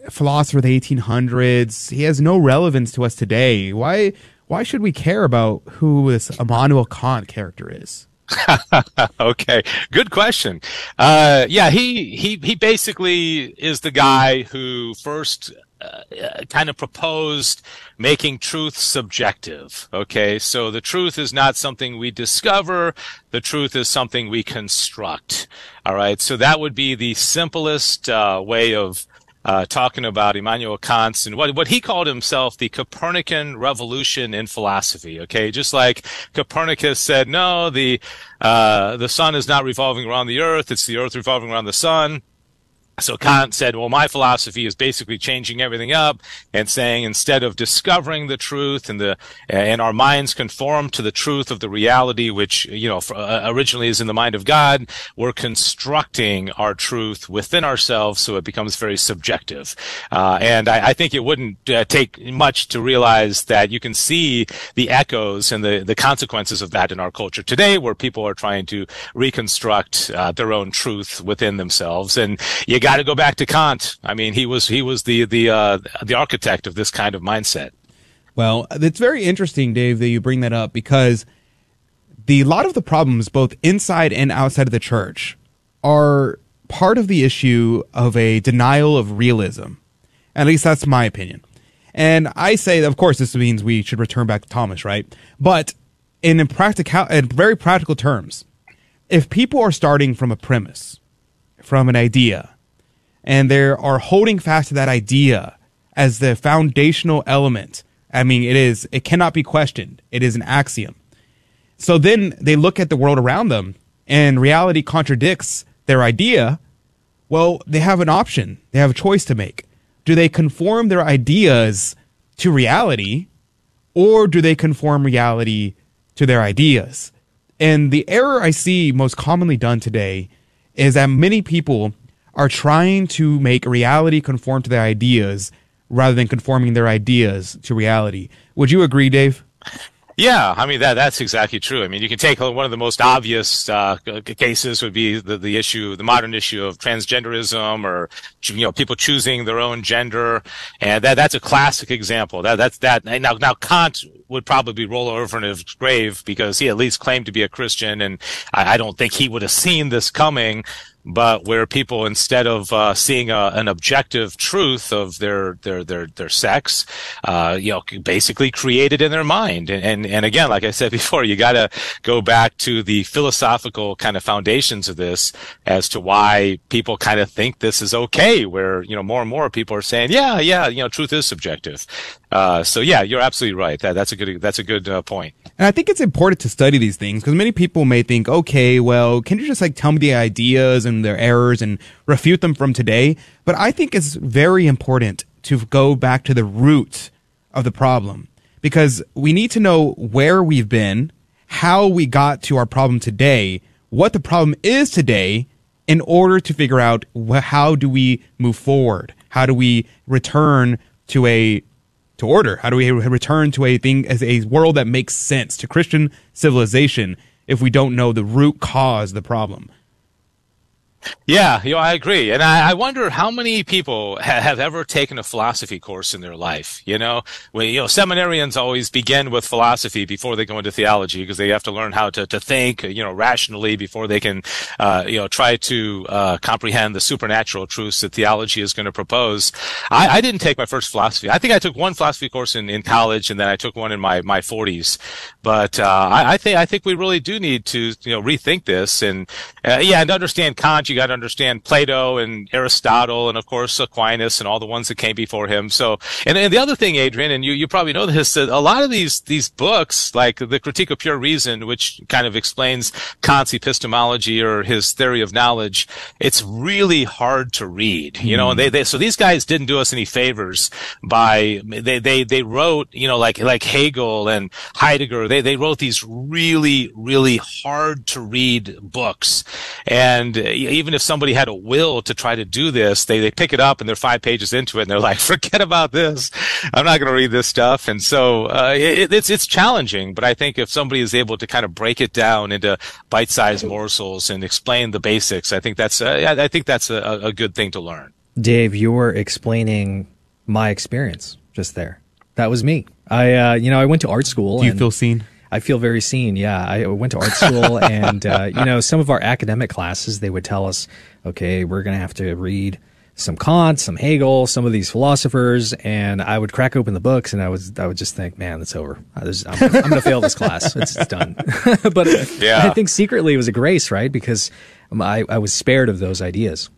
philosopher of the 1800s. He has no relevance to us today. Why? Why should we care about who this Immanuel Kant character is? okay, good question. Uh, yeah, he he he basically is the guy who first uh, kind of proposed making truth subjective. Okay, so the truth is not something we discover; the truth is something we construct. All right, so that would be the simplest uh, way of uh, talking about Immanuel Kant's and what, what he called himself the Copernican revolution in philosophy. Okay. Just like Copernicus said, no, the, uh, the sun is not revolving around the earth. It's the earth revolving around the sun. So Kant said, well, my philosophy is basically changing everything up and saying instead of discovering the truth and the, and our minds conform to the truth of the reality, which, you know, uh, originally is in the mind of God, we're constructing our truth within ourselves so it becomes very subjective. Uh, and I, I, think it wouldn't uh, take much to realize that you can see the echoes and the, the consequences of that in our culture today where people are trying to reconstruct uh, their own truth within themselves. And you got to go back to Kant. I mean, he was he was the the uh, the architect of this kind of mindset. Well, it's very interesting, Dave, that you bring that up because the lot of the problems, both inside and outside of the church, are part of the issue of a denial of realism. At least that's my opinion. And I say, of course, this means we should return back to Thomas, right? But in practical, in very practical terms, if people are starting from a premise, from an idea, and they are holding fast to that idea as the foundational element. I mean, it is, it cannot be questioned. It is an axiom. So then they look at the world around them and reality contradicts their idea. Well, they have an option. They have a choice to make. Do they conform their ideas to reality or do they conform reality to their ideas? And the error I see most commonly done today is that many people are trying to make reality conform to their ideas rather than conforming their ideas to reality. Would you agree, Dave? Yeah, I mean that that's exactly true. I mean, you can take one of the most obvious uh, cases would be the, the issue, the modern issue of transgenderism, or you know, people choosing their own gender, and that that's a classic example. That that's that. Now now Kant would probably roll over in his grave because he at least claimed to be a Christian, and I, I don't think he would have seen this coming but where people instead of uh, seeing a, an objective truth of their their their their sex, uh, you know, basically created in their mind. And, and and again, like I said before, you got to go back to the philosophical kind of foundations of this as to why people kind of think this is okay. Where you know more and more people are saying, yeah, yeah, you know, truth is subjective. Uh, so yeah, you're absolutely right. That that's a good that's a good uh, point. And I think it's important to study these things because many people may think, okay, well, can you just like tell me the ideas and their errors and refute them from today? But I think it's very important to go back to the root of the problem because we need to know where we've been, how we got to our problem today, what the problem is today in order to figure out how do we move forward? How do we return to a to order? How do we return to a thing as a world that makes sense to Christian civilization if we don't know the root cause of the problem? Yeah, you know, I agree, and I, I wonder how many people ha- have ever taken a philosophy course in their life. You know, when you know seminarians always begin with philosophy before they go into theology because they have to learn how to, to think, you know, rationally before they can, uh, you know, try to uh, comprehend the supernatural truths that theology is going to propose. I, I, didn't take my first philosophy. I think I took one philosophy course in, in college, and then I took one in my my 40s. But uh, I, I think I think we really do need to you know rethink this, and uh, yeah, and understand Kant you got to understand Plato and Aristotle and of course Aquinas and all the ones that came before him. So, and, and the other thing, Adrian, and you, you probably know this, that a lot of these, these books, like the Critique of Pure Reason, which kind of explains Kant's epistemology or his theory of knowledge, it's really hard to read, you know, and they, hmm. they, so these guys didn't do us any favors by, they, they, they wrote, you know, like, like Hegel and Heidegger, they, they wrote these really, really hard to read books. And even if somebody had a will to try to do this, they, they pick it up and they're five pages into it and they're like, forget about this. I'm not going to read this stuff. And so, uh, it, it's, it's challenging, but I think if somebody is able to kind of break it down into bite-sized morsels and explain the basics, I think that's, uh, I think that's a, a good thing to learn. Dave, you're explaining my experience just there. That was me. I, uh, you know, I went to art school. Do you and feel seen? I feel very seen. Yeah, I went to art school, and uh, you know, some of our academic classes they would tell us, okay, we're going to have to read some Kant, some Hegel, some of these philosophers, and I would crack open the books, and I was I would just think, man, it's over. I was, I'm, I'm going to fail this class. It's, it's done. but Yeah. I think secretly it was a grace, right? Because I, I was spared of those ideas.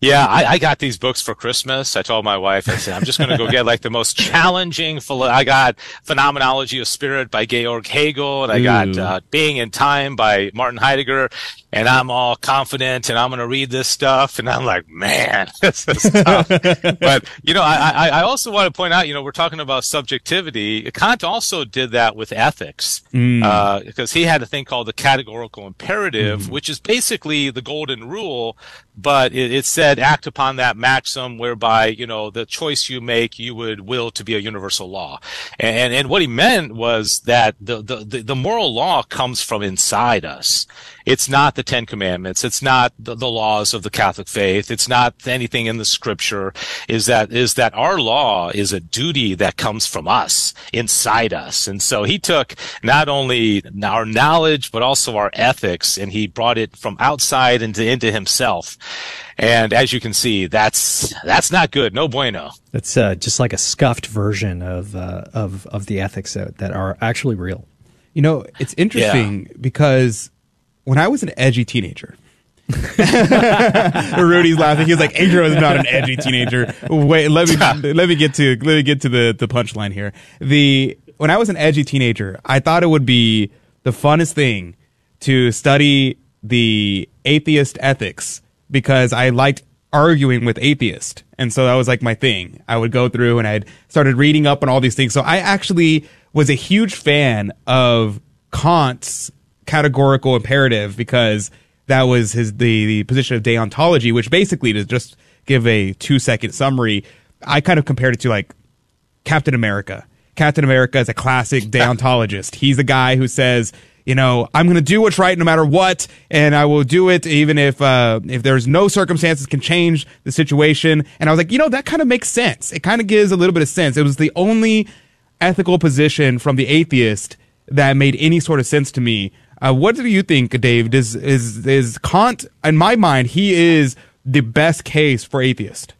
Yeah, I, I got these books for Christmas. I told my wife, I said, I'm just going to go get like the most challenging. Philo- I got Phenomenology of Spirit by Georg Hegel, and I got uh, Being in Time by Martin Heidegger. And I'm all confident, and I'm going to read this stuff. And I'm like, man, this is tough. but you know, I, I, I also want to point out, you know, we're talking about subjectivity. Kant also did that with ethics Mm. uh, because he had a thing called the categorical imperative, which is basically the golden rule, but it, it said act upon that maxim whereby you know the choice you make you would will to be a universal law, and and what he meant was that the the, the moral law comes from inside us. It's not the Ten Commandments. It's not the, the laws of the Catholic faith. It's not anything in the Scripture. Is that is that our law is a duty that comes from us inside us, and so he took not only our knowledge but also our ethics, and he brought it from outside into into himself. And as you can see, that's that's not good. No bueno. It's uh, just like a scuffed version of uh, of of the ethics that, that are actually real. You know, it's interesting because when I was an edgy teenager, Rudy's laughing. He's like, Adrian was not an edgy teenager. Wait, let me let me get to let me get to the the punchline here. The when I was an edgy teenager, I thought it would be the funnest thing to study the atheist ethics because I liked arguing with atheists. And so that was like my thing. I would go through and I'd started reading up on all these things. So I actually was a huge fan of Kant's categorical imperative because that was his the, the position of deontology, which basically to just give a two second summary, I kind of compared it to like Captain America. Captain America is a classic deontologist. He's the guy who says, you know, I'm going to do what's right no matter what, and I will do it even if uh, if there's no circumstances can change the situation. And I was like, you know, that kind of makes sense. It kind of gives a little bit of sense. It was the only ethical position from the atheist that made any sort of sense to me. Uh, what do you think, Dave? Does is is Kant? In my mind, he is the best case for atheist.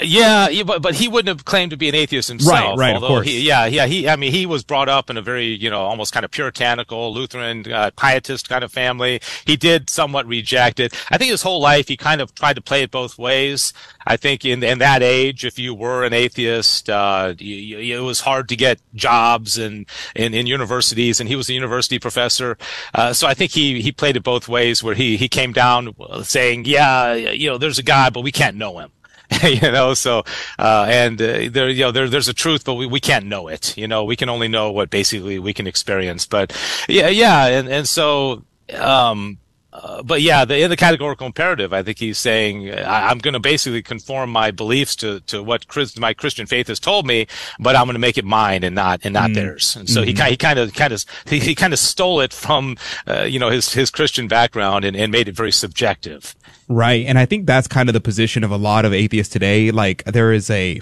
Yeah, but but he wouldn't have claimed to be an atheist himself. Right, right, of course. He, yeah, yeah. He, I mean, he was brought up in a very, you know, almost kind of puritanical Lutheran uh, pietist kind of family. He did somewhat reject it. I think his whole life he kind of tried to play it both ways. I think in in that age, if you were an atheist, uh, you, you, it was hard to get jobs and in, in universities, and he was a university professor. Uh, so I think he he played it both ways, where he he came down saying, yeah, you know, there's a God, but we can't know him. you know so uh and uh, there you know there there's a truth but we, we can't know it you know? We can only know what basically we can experience but yeah yeah and and so um uh, but yeah, the, in the categorical imperative, I think he's saying I, I'm going to basically conform my beliefs to, to what Chris, my Christian faith has told me, but I'm going to make it mine and not and not Mm. theirs. And so he Mhm. ki- he kind of kind of he, he kind of stole it from uh, you know his his Christian background and, and made it very subjective. Right. And I think that's kind of the position of a lot of atheists today. Like there is a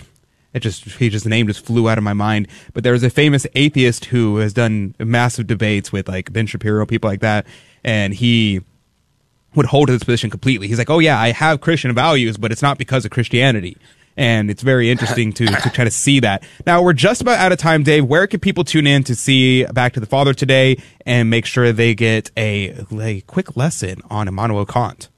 it just he just the name just flew out of my mind. But there is a famous atheist who has done massive debates with like Ben Shapiro, people like that, and he would hold to this position completely. He's like, Oh yeah, I have Christian values, but it's not because of Christianity. And it's very interesting to, to try to see that. Now we're just about out of time, Dave. Where can people tune in to see Back to the Father today and make sure they get a, a quick lesson on Immanuel Kant?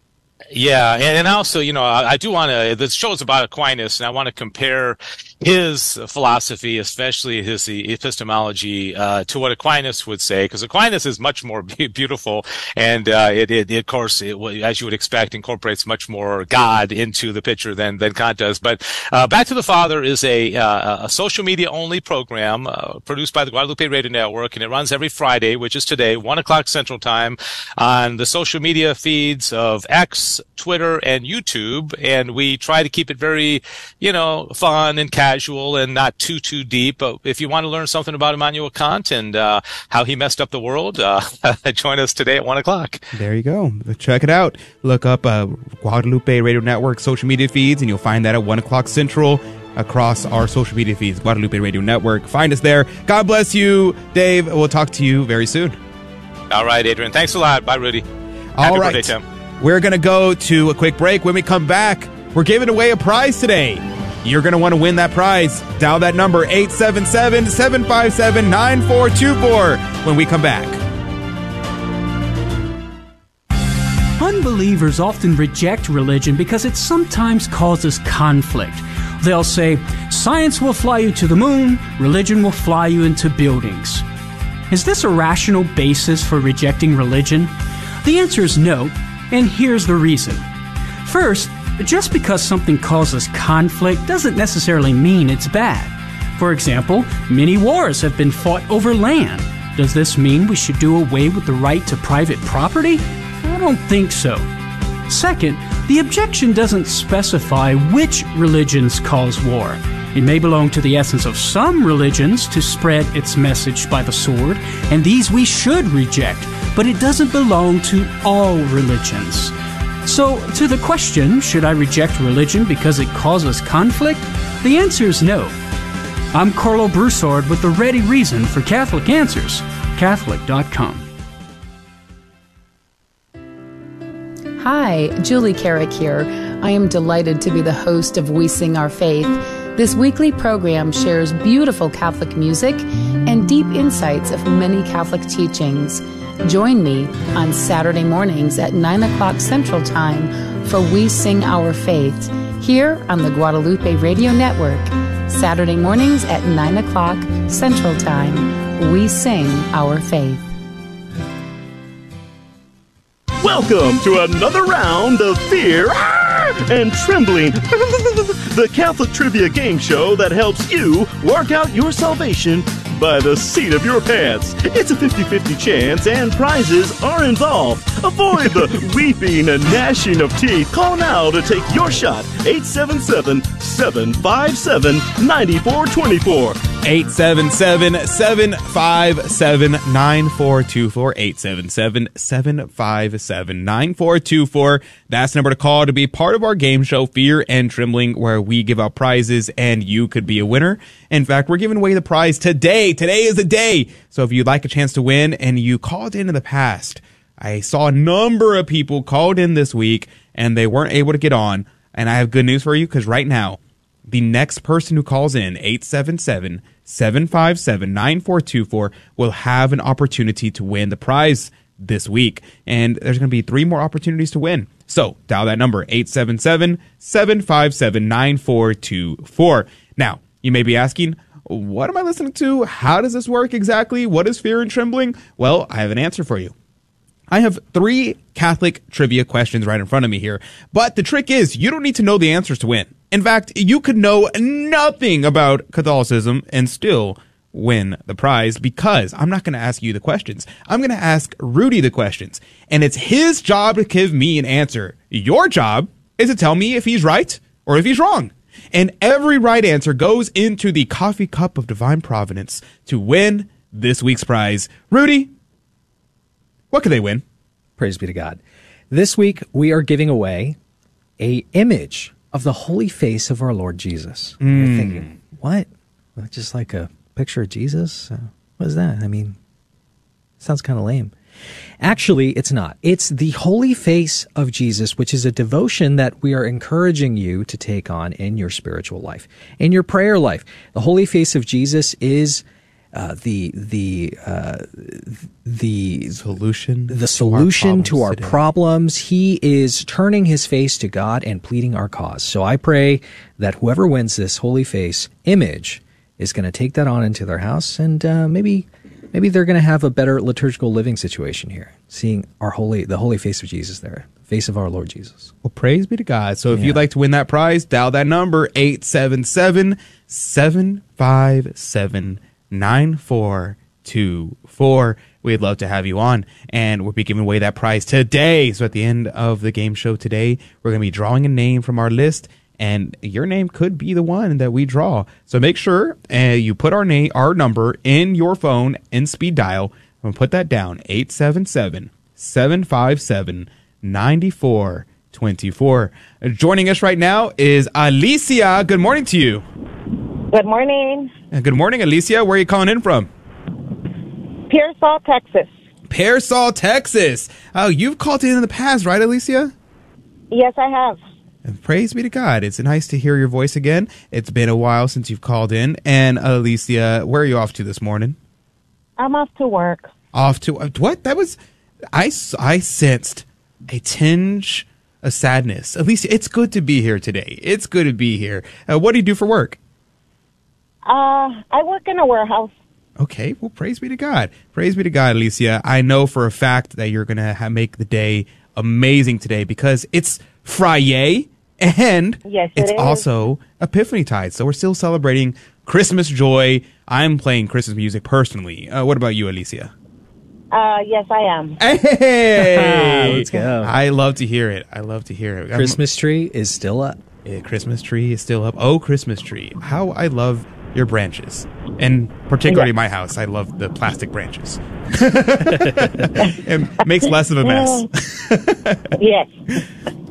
Yeah, and, also, you know, I, I do want to. The show is about Aquinas, and I want to compare his philosophy, especially his epistemology, uh, to what Aquinas would say, because Aquinas is much more beautiful, and uh, it, it, of course, it, as you would expect, incorporates much more God into the picture than than Kant does. But uh, Back to the Father is a uh, a social media only program uh, produced by the Guadalupe Radio Network, and it runs every Friday, which is today, one o'clock Central Time, on the social media feeds of X, Twitter, and YouTube, and we try to keep it very, you know, fun and casual casual and not too too deep. But if you want to learn something about Immanuel Kant and uh, how he messed up the world, uh, join us today at one o'clock. There you go. Check it out. Look up uh, Guadalupe Radio Network social media feeds, and you'll find that at one o'clock central across our social media feeds, Guadalupe Radio Network. Find us there. God bless you, Dave. We'll talk to you very soon. All right, Adrian. Thanks a lot. Bye, Rudy. All Happy right. birthday, Tim. We're going to go to a quick break. When we come back, we're giving away a prize today. You're going to want to win that prize. Dial that number 877 757 9424 when we come back. Unbelievers often reject religion because it sometimes causes conflict. They'll say, Science will fly you to the moon, religion will fly you into buildings. Is this a rational basis for rejecting religion? The answer is no, and here's the reason. First, just because something causes conflict doesn't necessarily mean it's bad. For example, many wars have been fought over land. Does this mean we should do away with the right to private property? I don't think so. Second, the objection doesn't specify which religions cause war. It may belong to the essence of some religions to spread its message by the sword, and these we should reject, but it doesn't belong to all religions. So, to the question, should I reject religion because it causes conflict? The answer is no. I'm Karlo Broussard with the ready reason for Catholic Answers, Catholic.com. Hi, Julie Carrick here. I am delighted to be the host of We Sing Our Faith. This weekly program shares beautiful Catholic music and deep insights of many Catholic teachings. Join me on Saturday mornings at 9 o'clock Central Time for We Sing Our Faith here on the Guadalupe Radio Network. Saturday mornings at 9 o'clock Central Time. We sing our faith. Welcome to another round of fear and trembling. the Catholic Trivia Game Show that helps you work out your salvation by the seat of your pants. It's a 50 50 chance, and prizes are involved. Avoid the weeping and gnashing of teeth. Call now to take your shot. 877 757 9424. 877 757 9424. 877 757 9424. That's the number to call to be part of our game show, Fear and Trembling, where we give out prizes and you could be a winner. In fact, we're giving away the prize today. Today is the day. So if you'd like a chance to win and you called in in the past, I saw a number of people called in this week and they weren't able to get on. And I have good news for you because right now, the next person who calls in, 877 757 9424, will have an opportunity to win the prize this week. And there's going to be three more opportunities to win. So dial that number, 877 757 9424. Now, you may be asking, what am I listening to? How does this work exactly? What is fear and trembling? Well, I have an answer for you. I have three Catholic trivia questions right in front of me here. But the trick is, you don't need to know the answers to win. In fact, you could know nothing about Catholicism and still win the prize because I'm not going to ask you the questions. I'm going to ask Rudy the questions. And it's his job to give me an answer. Your job is to tell me if he's right or if he's wrong. And every right answer goes into the coffee cup of divine providence to win this week's prize. Rudy, what could they win? Praise be to God. This week we are giving away a image of the holy face of our Lord Jesus. Mm. You're thinking, what? Just like a picture of Jesus? Uh, what is that? I mean, sounds kind of lame. Actually, it's not. It's the holy face of Jesus, which is a devotion that we are encouraging you to take on in your spiritual life, in your prayer life. The holy face of Jesus is uh, the the uh, the solution the solution to our, problems problems. He is turning his face to God and pleading our cause. So I pray that whoever wins this holy face image is going to take that on into their house and uh, maybe maybe they're going to have a better liturgical living situation here, seeing our holy the holy face of Jesus there, face of our Lord Jesus. Well, praise be to God. So if Yeah. you'd like to win that prize, dial that number 877 757 9424. We'd love to have you on, and we'll be giving away that prize today. So at the end of the game show today, we're going to be drawing a name from our list, and your name could be the one that we draw. So make sure uh, you put our name, our number in your phone in speed dial, and put that down 877 757 9424. Joining us right now is Alicia. Good morning to you. Good morning. Uh, Good morning, Alicia. Where are you calling in from? Pearsall, Texas. Pearsall, Texas. Oh, you've called in in the past, right, Alicia? Yes, I have. And praise be to God. It's nice to hear your voice again. It's been a while since you've called in. And Alicia, where are you off to this morning? I'm off to work. Off to uh, what? That was I. I sensed a tinge of sadness. Alicia, it's good to be here today. It's good to be here. Uh, what do you do for work? Uh, I work in a warehouse. Okay, well, praise be to God. Praise be to God, Alicia. I know for a fact that you're going to ha- make the day amazing today because it's Friday and Yes, it it's is. also Epiphany Tide. So we're still celebrating Christmas joy. I'm playing Christmas music personally. Uh, what about you, Alicia? Uh, yes, I am. Hey, Let's go. I love to hear it. I love to hear it. Christmas tree is still up. Yeah, Christmas tree is still up. Oh, Christmas tree. How I love your branches. And particularly my house. I love the plastic branches. it makes less of a mess. Mm. yes.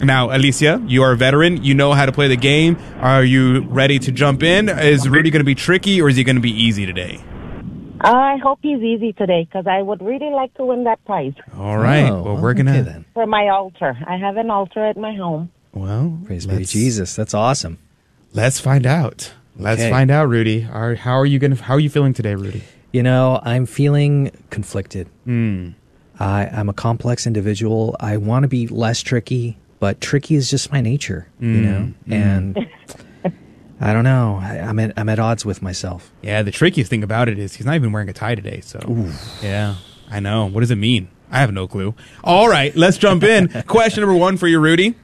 Now, Alicia, you are a veteran. You know how to play the game. Are you ready to jump in? Is Rudy going to be tricky or is he going to be easy today? I hope he's easy today because I would really like to win that prize All right. Oh, well, we're going to. for my altar. I have an altar at my home. Well, Praise be Jesus. That's awesome. Let's find out. Let's Okay. find out, Rudy. Are, how are you going? How are you feeling today, Rudy? You know, I'm feeling conflicted. Hmm. I, I'm a complex individual. I want to be less tricky, but tricky is just my nature, you Mm, know. mm. And I don't know. I, I'm at I'm at odds with myself. Yeah, the trickiest thing about it is he's not even wearing a tie today. So, yeah, I know. What does it mean? I have no clue. All right, let's jump in. Question number one for you, Rudy.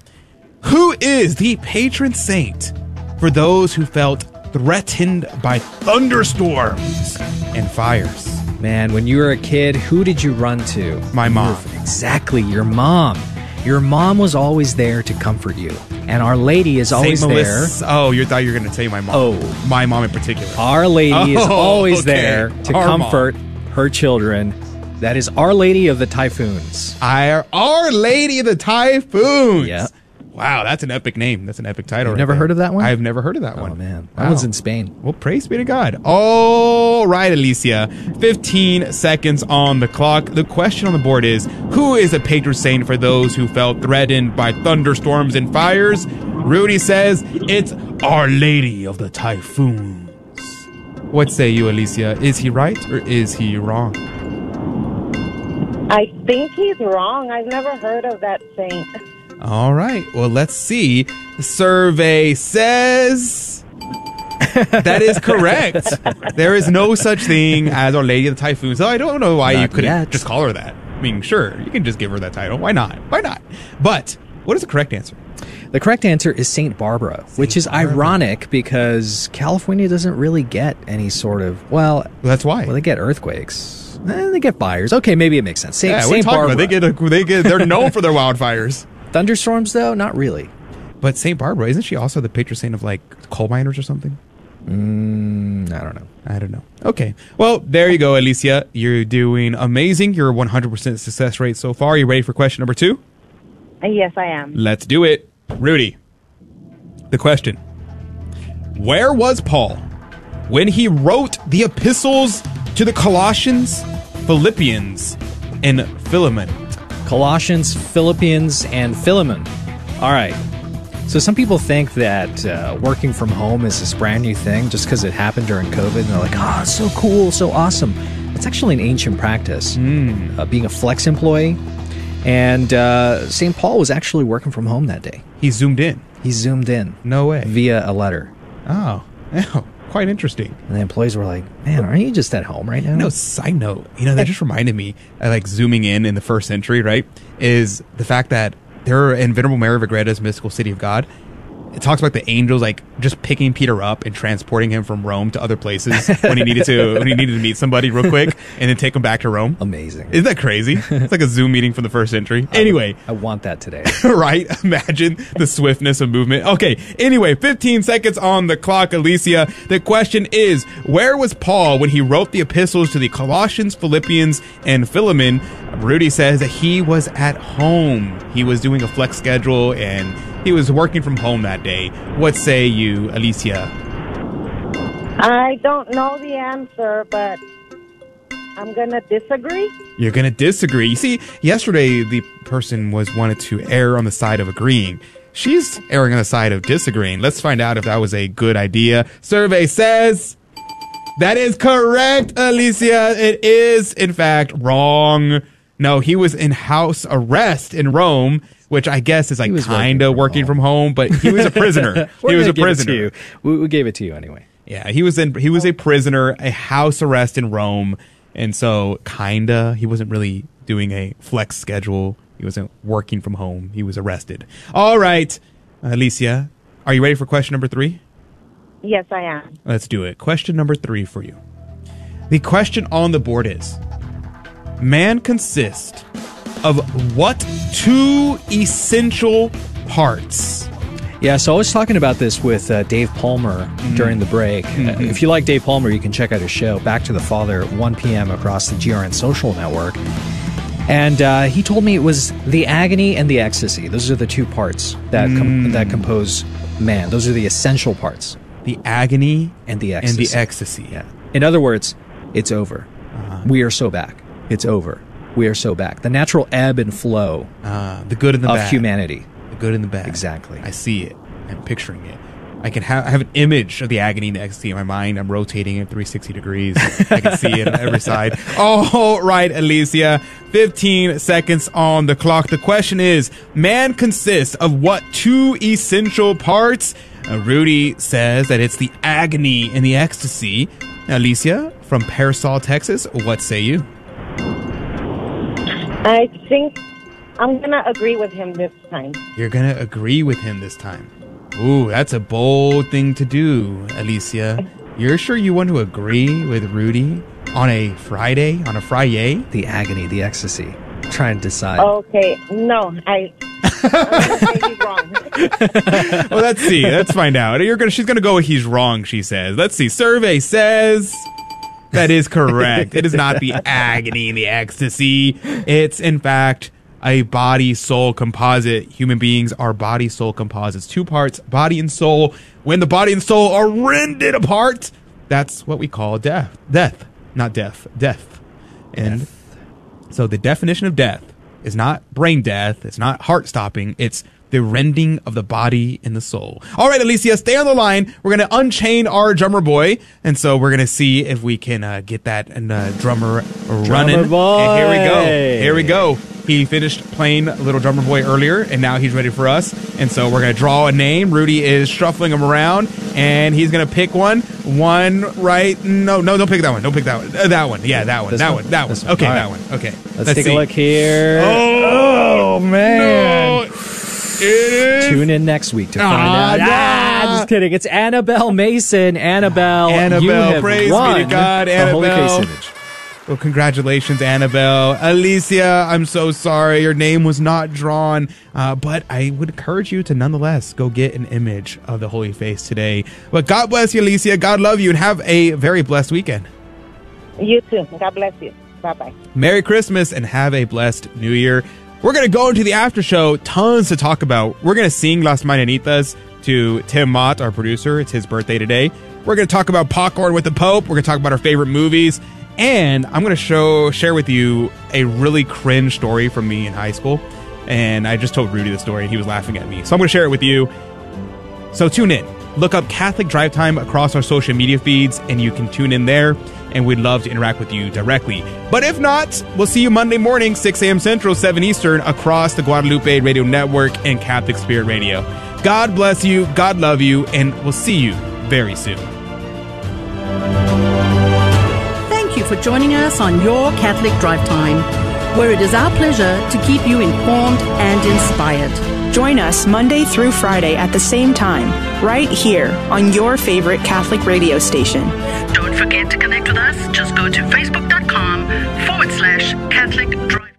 Who is the patron saint for those who felt threatened by thunderstorms and fires? Man, when you were a kid, who did you run to? My mom. Exactly, your mom. Your mom was always there to comfort you, and Our Lady is always Saint there. Melissa- Oh, you thought you were going to say my mom. Oh. my mom in particular. Our Lady is Oh, always okay. there to Our mom. comfort her children. That is Our Lady of the Typhoons. Our, Our Lady of the Typhoons. Yeah. Wow, that's an epic name. That's an epic title. You've right never there. heard of that one? I've never heard of that oh, one. Oh man, that one's in Spain. Well, praise be to God. All right, Alicia. 15 seconds on the clock. The question on the board is Who is a patron saint for those who felt threatened by thunderstorms and fires? Rudy says it's Our Lady of the Typhoons. What say you, Alicia? Is he right or is he wrong? I think he's wrong. I've never heard of that saint. All right. Well, let's see. The survey says that is correct. there is no such thing as Our Lady of the Typhoon. So I don't know why you couldn't yet. just call her that. I mean, sure, you can just give her that title. Why not? Why not? But what is the correct answer? The correct answer is Saint Barbara, which is ironic because California doesn't really get any sort of well. that's why. Well, they get earthquakes. Eh, they get fires. Okay, maybe it makes sense. Saint, yeah, Saint talking Barbara. about? They get a, they get they're known for their wildfires. Thunderstorms, though, not really. But Saint Barbara isn't she also the patron saint of like coal miners or something? Mm, I don't know. I don't know. Okay. Well, there you go, Alicia. You're doing amazing. You're 100% success rate so far. You ready for question number two? Uh, Yes, I am. Let's do it. Rudy, the question Where was Paul when he wrote the epistles to the Colossians, Philippians, and Philemon? Colossians, Philippians, and Philemon. All right. So some people think that uh, working from home is this brand new thing just because it happened during COVID, and they're like, "Oh, it's so cool, so awesome." It's actually an ancient practice. Uh, being a flex employee, and uh, St. Paul was actually working from home that day. He zoomed in. He zoomed in. No way. Via a letter. Oh, yeah, quite interesting. And the employees were like, "Man, aren't you just at home right now?" No, side note, you know, that just reminded me, uh, like zooming in in the first century, right? Is the fact that there in Venerable Mary of mystical city of God, it talks about the angels like just picking Peter up and transporting him from Rome to other places when he needed to when he needed to meet somebody real quick and then take him back to Rome. Amazing. Isn't that crazy? It's like a Zoom meeting from the first century. Anyway, I want that today. right? Imagine the swiftness of movement. Okay. Anyway, 15 seconds on the clock, Alicia. The question is, where was Paul when he wrote the epistles to the Colossians, Philippians, and Philemon? Rudy says that he was at home. He was doing a flex schedule and he was working from home that day. What say you, Alicia? I don't know the answer, but I'm going to disagree. You're going to disagree. You see, yesterday the person was wanted to err on the side of agreeing. She's erring on the side of disagreeing. Let's find out if that was a good idea. Survey says that is correct, Alicia. It is, in fact, wrong. No, he was in house arrest in Rome, which I guess is like kind of working from home, but he was a prisoner. He was gonna a give it to prisoner. you. We, we gave it to you anyway. Yeah, he was in he was a prisoner, a house arrest in Rome, and so kinda he wasn't really doing a flex schedule. He wasn't working from home. He was arrested. All right, Alicia, are you ready for question number 3? Yes, I am. Let's do it. Question number 3 for you. The question on the board is Man consists of what two essential parts? Yeah, so I was talking about this with uh, Dave Palmer Mm-hmm. during the break. Uh, if you like Dave Palmer, you can check out his show, Back to the Father, 1 p.m. across the GRN Social Network. And uh, he told me it was the agony and the ecstasy. Those are the two parts that com- Mm. that compose man. Those are the essential parts. The agony and the ecstasy. and the ecstasy. Yeah. In other words, it's over. Uh-huh. We are so back. It's over. We are so back. The natural ebb and flow Uh, the good and the of bad. humanity. The good and the bad. Exactly. I see it. I'm picturing it. I can have I have an image of the agony and the ecstasy in my mind. I'm rotating it 360 degrees. I can see it on every side. All right, Alicia. 15 seconds on the clock. The question is, man consists of what two essential parts? Uh, Rudy says that it's the agony and the ecstasy. Alicia from Pearsall, Texas. What say you? I think I'm going to agree with him this time. You're gonna agree with him this time. Ooh, that's a bold thing to do, Alicia. You're sure you want to agree with Rudy on a Friday? On a Friday? The agony, the ecstasy. Trying to decide. Okay, no, I. I'm gonna say he's wrong. well, let's see. Let's find out. You're gonna. She's gonna go. with He's wrong. She says. Let's see. Survey says that is correct. it is not the agony and the ecstasy. It's in fact a body soul composite. Human beings are body soul composites. Two parts, body and soul. When the body and soul are rended apart, that's what we call death. Death, not death. Death. And so the definition of death is not brain death, it's not heart stopping, it's the rending of the body and the soul. All right, Alicia, stay on the line. We're going to unchain our drummer boy. And so we're going to see if we can uh, get that and uh, drummer running. boy. And here we go. Here we go. He finished playing Little Drummer Boy earlier, and now he's ready for us. And so we're going to draw a name. Rudy is shuffling them around, and he's going to pick one. One right. No, no, don't pick that one. Don't pick that one. Uh, that one. Yeah, that one. This that one? one. That one. One. Okay, All that one. Okay. Let's, take see. a look here. Oh, man. no. It is. Tune in next week to find Ah, out. nah. Ah, just kidding. It's Annabelle Mason. Annabelle, Annabelle, you have praise be won to God, the Holy Annabelle. Face image. Well, congratulations, Annabelle. Alicia, I'm so sorry your name was not drawn, uh, but I would encourage you to nonetheless go get an image of the Holy Face today. But God bless you, Alicia. God love you, and have a very blessed weekend. You too. God bless you. Bye bye. Merry Christmas and have a blessed New Year. We're going to go into the after show. Tons to talk about. We're going to sing Las Mañanitas to Tim Mott, our producer. It's his birthday today. We're going to talk about popcorn with the Pope. We're going to talk about our favorite movies. And I'm going to show share with you a really cringe story from me in high school. And I just told Rudy the story and he was laughing at me. So I'm going to share it with you. So tune in. Look up Catholic Drive Time across our social media feeds, and you can tune in there, and we'd love to interact with you directly. But if not, we'll see you Monday morning, 6 a.m. Central, 7 Eastern, across the Guadalupe Radio Network and Catholic Spirit Radio. God bless you, God love you, and we'll see you very soon. Thank you for joining us on Your Catholic Drive Time, where it is our pleasure to keep you informed and inspired. Join us Monday through Friday at the same time, right here on your favorite Catholic radio station. Don't forget to connect with us. Just go to facebook.com forward slash Catholic Drive.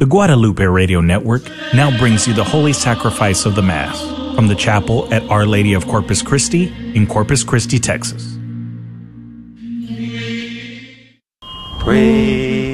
The Guadalupe Radio Network now brings you the Holy Sacrifice of the Mass from the chapel at Our Lady of Corpus Christi in Corpus Christi, Texas.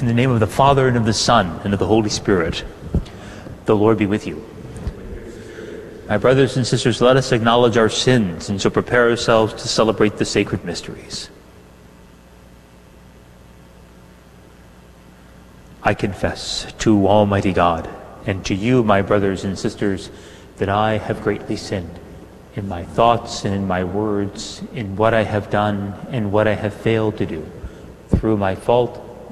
In the name of the Father, and of the Son, and of the Holy Spirit, the Lord be with you. My brothers and sisters, let us acknowledge our sins and so prepare ourselves to celebrate the sacred mysteries. I confess to Almighty God and to you, my brothers and sisters, that I have greatly sinned in my thoughts and in my words, in what I have done and what I have failed to do, through my fault,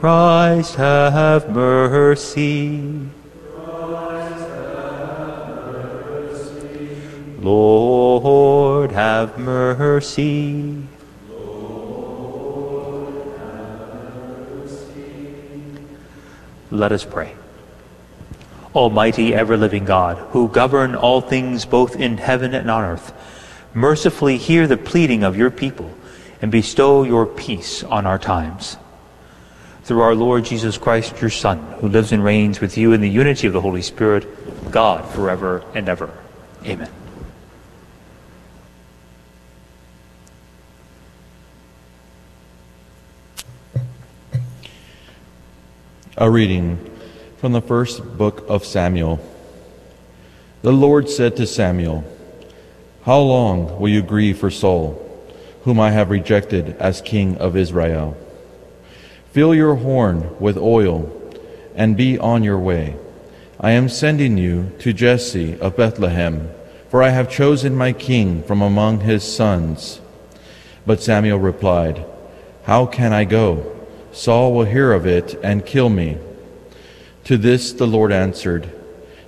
Christ, have mercy. Lord, have mercy. Let us pray. Almighty, ever living God, who govern all things both in heaven and on earth, mercifully hear the pleading of your people and bestow your peace on our times. Through our Lord Jesus Christ, your Son, who lives and reigns with you in the unity of the Holy Spirit, God, forever and ever. Amen. A reading from the first book of Samuel. The Lord said to Samuel, How long will you grieve for Saul, whom I have rejected as king of Israel? Fill your horn with oil and be on your way. I am sending you to Jesse of Bethlehem, for I have chosen my king from among his sons. But Samuel replied, How can I go? Saul will hear of it and kill me. To this the Lord answered,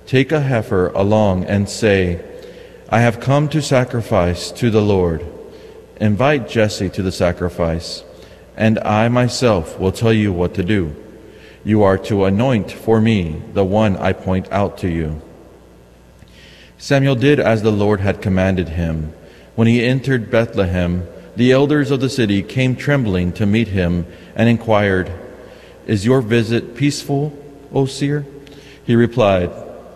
Take a heifer along and say, I have come to sacrifice to the Lord. Invite Jesse to the sacrifice, and I myself will tell you what to do. You are to anoint for me the one I point out to you. Samuel did as the Lord had commanded him. When he entered Bethlehem, the elders of the city came trembling to meet him and inquired, Is your visit peaceful, O seer? He replied,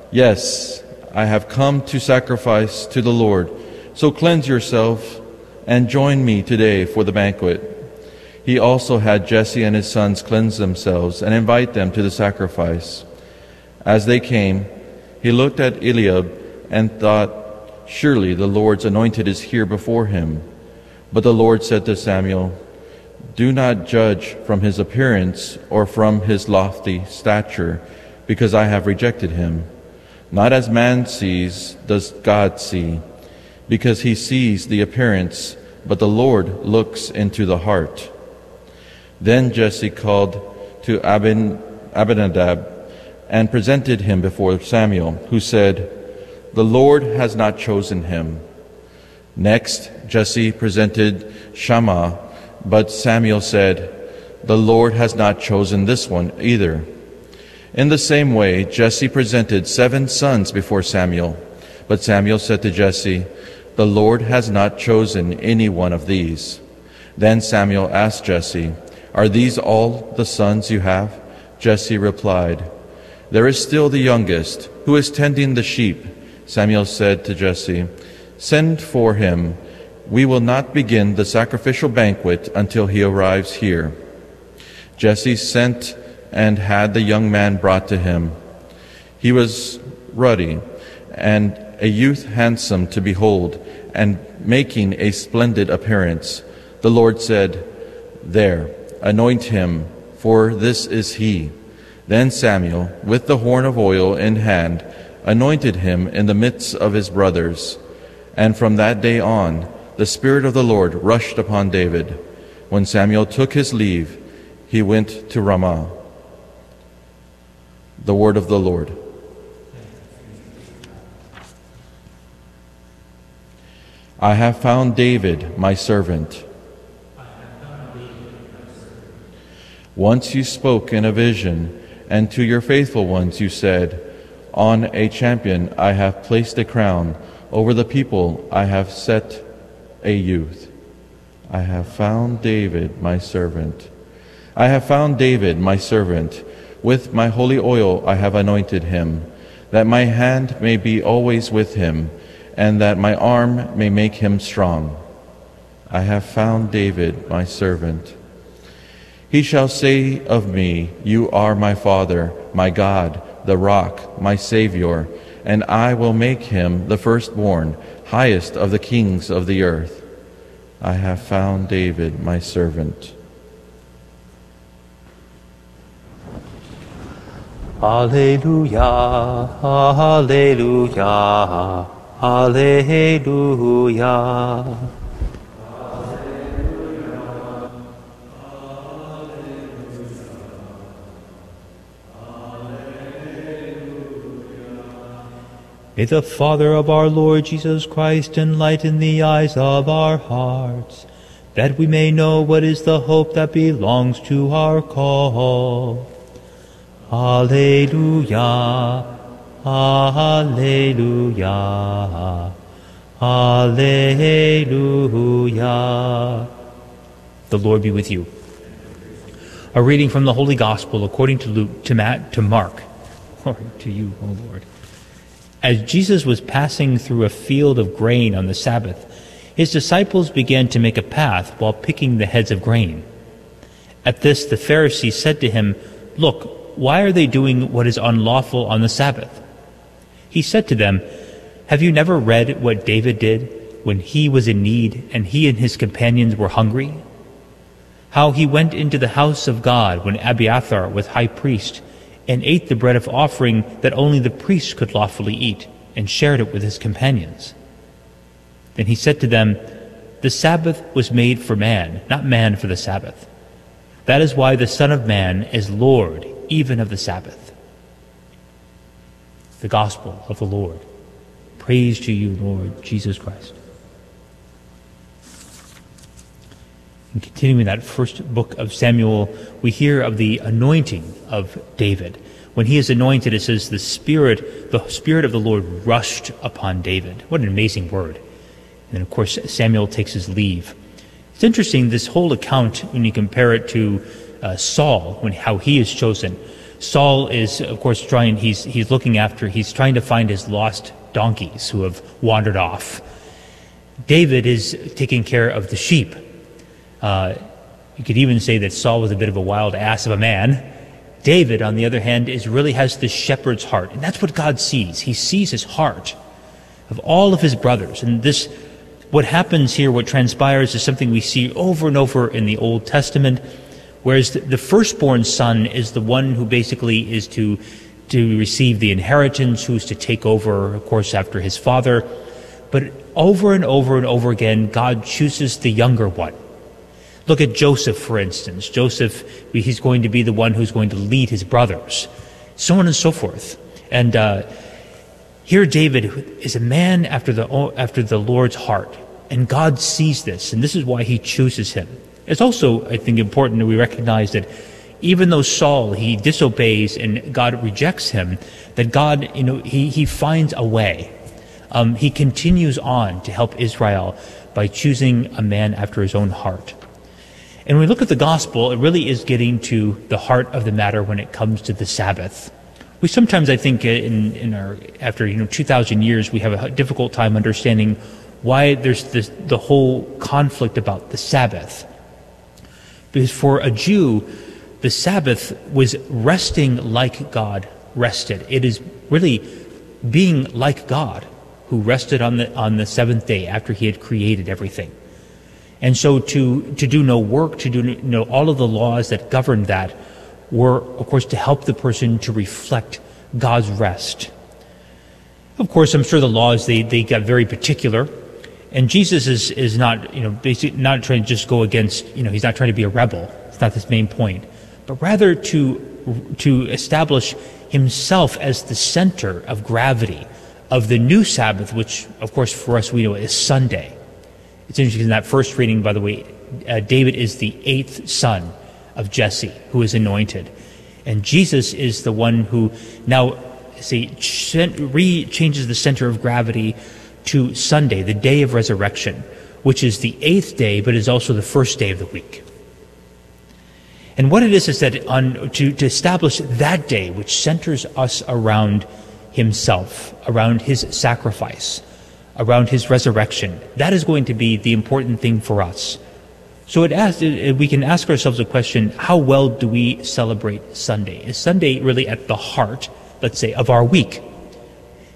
Yes, I have come to sacrifice to the Lord. So cleanse yourself and join me today for the banquet. He also had Jesse and his sons cleanse themselves and invite them to the sacrifice. As they came, he looked at Eliab and thought, Surely the Lord's anointed is here before him. But the Lord said to Samuel, Do not judge from his appearance or from his lofty stature, because I have rejected him. Not as man sees does God see, because he sees the appearance, but the Lord looks into the heart. Then Jesse called to Abin, Abinadab and presented him before Samuel, who said, The Lord has not chosen him. Next, Jesse presented Shammah, but Samuel said, The Lord has not chosen this one either. In the same way, Jesse presented seven sons before Samuel, but Samuel said to Jesse, The Lord has not chosen any one of these. Then Samuel asked Jesse, Are these all the sons you have? Jesse replied, There is still the youngest, who is tending the sheep. Samuel said to Jesse, Send for him. We will not begin the sacrificial banquet until he arrives here. Jesse sent and had the young man brought to him. He was ruddy and a youth handsome to behold and making a splendid appearance. The Lord said, There, anoint him, for this is he. Then Samuel, with the horn of oil in hand, anointed him in the midst of his brothers. And from that day on, the Spirit of the Lord rushed upon David. When Samuel took his leave, he went to Ramah. The word of the Lord. I have found David, my servant. Once you spoke in a vision, and to your faithful ones you said, On a champion I have placed a crown, over the people I have set a youth. I have found David, my servant. I have found David, my servant. With my holy oil I have anointed him, that my hand may be always with him, and that my arm may make him strong. I have found David, my servant. He shall say of me, You are my Father, my God, the rock, my Savior, and I will make him the firstborn, highest of the kings of the earth. I have found David, my servant. Alleluia, Alleluia, Alleluia. May the Father of our Lord Jesus Christ enlighten the eyes of our hearts, that we may know what is the hope that belongs to our call. Alleluia, Alleluia, Alleluia. The Lord be with you. A reading from the Holy Gospel according to Luke, to Matt, to Mark. Glory to you, O Lord. As Jesus was passing through a field of grain on the Sabbath, his disciples began to make a path while picking the heads of grain. At this, the Pharisees said to him, Look, why are they doing what is unlawful on the Sabbath? He said to them, Have you never read what David did when he was in need and he and his companions were hungry? How he went into the house of God when Abiathar was high priest and ate the bread of offering that only the priest could lawfully eat, and shared it with his companions. Then he said to them, The Sabbath was made for man, not man for the Sabbath. That is why the Son of Man is Lord even of the Sabbath. The Gospel of the Lord. Praise to you, Lord Jesus Christ. And continuing that first book of Samuel, we hear of the anointing of David. When he is anointed, it says the Spirit, the Spirit of the Lord rushed upon David. What an amazing word. And then, of course, Samuel takes his leave. It's interesting, this whole account, when you compare it to uh, Saul, when, how he is chosen. Saul is, of course, trying, he's, he's looking after, he's trying to find his lost donkeys who have wandered off. David is taking care of the sheep. Uh, you could even say that Saul was a bit of a wild ass of a man. David, on the other hand, is really has the shepherd's heart, and that's what God sees. He sees his heart of all of his brothers, and this, what happens here, what transpires, is something we see over and over in the Old Testament. Whereas the, the firstborn son is the one who basically is to to receive the inheritance, who's to take over, of course, after his father. But over and over and over again, God chooses the younger one. Look at Joseph, for instance. Joseph, he's going to be the one who's going to lead his brothers. so on and so forth. And uh, here, David is a man after the after the Lord's heart, and God sees this, and this is why He chooses him. It's also, I think, important that we recognize that even though Saul he disobeys and God rejects him, that God, you know, he he finds a way. Um, he continues on to help Israel by choosing a man after his own heart. And when we look at the gospel, it really is getting to the heart of the matter when it comes to the Sabbath. We sometimes, I think, uh, in, in our after you know 2,000 years, we have a difficult time understanding why there's this, the whole conflict about the Sabbath. Because for a Jew, the Sabbath was resting like God rested. It is really being like God who rested on the on the seventh day after He had created everything. And so to, to do no work, to do know, all of the laws that governed that were, of course, to help the person to reflect God's rest. Of course, I'm sure the laws, they, they got very particular. And Jesus is, is not, you know, basically not trying to just go against, you know, he's not trying to be a rebel. It's not his main point. But rather to, to establish himself as the center of gravity of the new Sabbath, which, of course, for us we know is Sunday. It's interesting in that first reading, by the way, uh, David is the eighth son of Jesse who is anointed. And Jesus is the one who now, see, re changes the center of gravity to Sunday, the day of resurrection, which is the eighth day, but is also the first day of the week. And what it is is that on, to, to establish that day, which centers us around himself, around his sacrifice, around his resurrection. That is going to be the important thing for us. So it asks, we can ask ourselves a question, how well do we celebrate Sunday? Is Sunday really at the heart, let's say, of our week?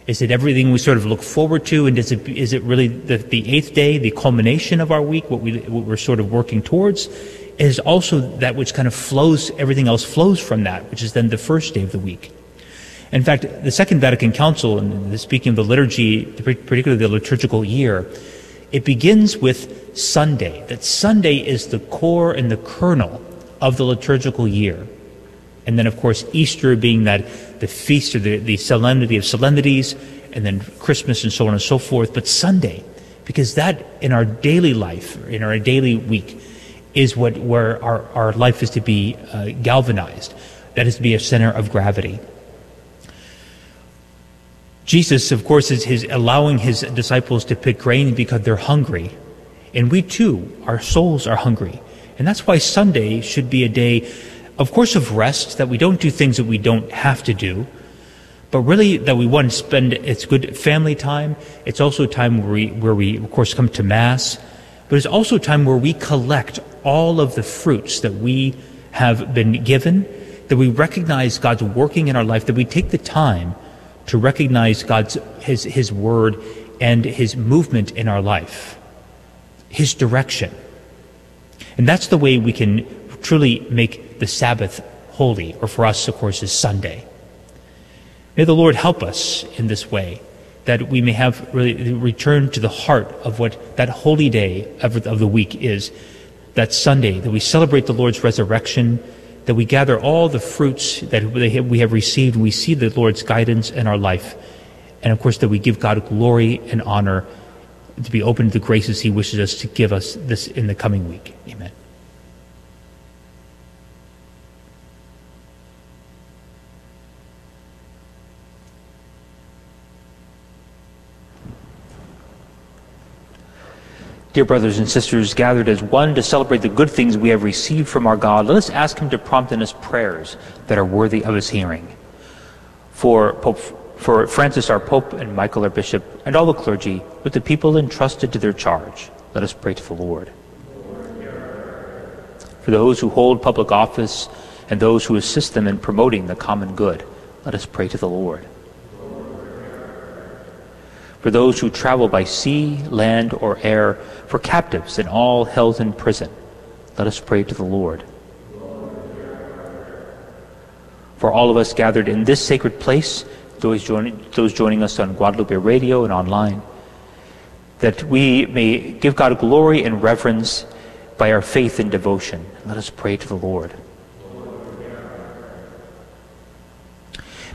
Is it everything we sort of look forward to? And is it, is it really the, the eighth day, the culmination of our week, what, we, what we're sort of working towards? Is also that which kind of flows, everything else flows from that, which is then the first day of the week. In fact, the Second Vatican Council, and speaking of the liturgy, particularly the liturgical year, it begins with Sunday. That Sunday is the core and the kernel of the liturgical year. And then, of course, Easter being that the feast or the, the solemnity of solemnities, and then Christmas and so on and so forth. But Sunday, because that in our daily life, in our daily week, is what where our, our life is to be uh, galvanized. That is to be a center of gravity. Jesus, of course, is his, allowing his disciples to pick grain because they're hungry. And we too, our souls are hungry. And that's why Sunday should be a day, of course, of rest, that we don't do things that we don't have to do, but really that we want to spend, it's good family time. It's also a time where we, where we, of course, come to Mass. But it's also a time where we collect all of the fruits that we have been given, that we recognize God's working in our life, that we take the time to recognize God's his his word and his movement in our life, his direction. And that's the way we can truly make the Sabbath holy, or for us, of course, is Sunday. May the Lord help us in this way, that we may have really return to the heart of what that holy day of, of the week is, that Sunday, that we celebrate the Lord's resurrection, that we gather all the fruits that we have received, we see the Lord's guidance in our life. And of course, that we give God glory and honor to be open to the graces He wishes us to give us this in the coming week. Amen. Dear brothers and sisters, gathered as one to celebrate the good things we have received from our God, let us ask Him to prompt in us prayers that are worthy of His hearing. For Pope, for Francis our Pope and Michael our Bishop and all the clergy, with the people entrusted to their charge, let us pray to the Lord. For those who hold public office and those who assist them in promoting the common good, let us pray to the Lord for those who travel by sea, land, or air, for captives and all held in prison. Let us pray to the Lord. For all of us gathered in this sacred place, those joining, those joining us on Guadalupe Radio and online, that we may give God glory and reverence by our faith and devotion. Let us pray to the Lord.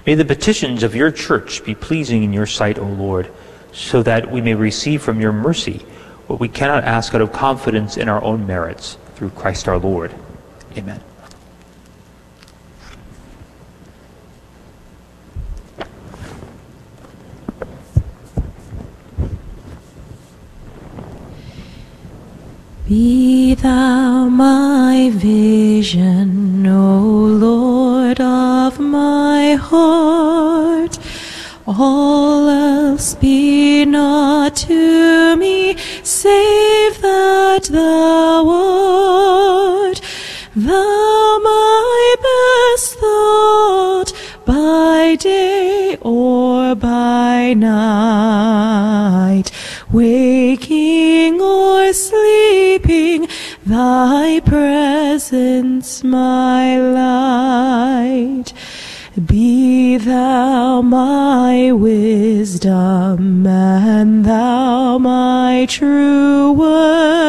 May the petitions of your church be pleasing in your sight, O Lord, so that we may receive from your mercy what we cannot ask out of confidence in our own merits, through Christ our Lord. Amen. Be thou my vision, O Lord of my heart. All else be not to me, save that thou art. Thou my best thought, by day or by night, waking or sleeping, thy presence my light. Be thou my wisdom, and thou my true word.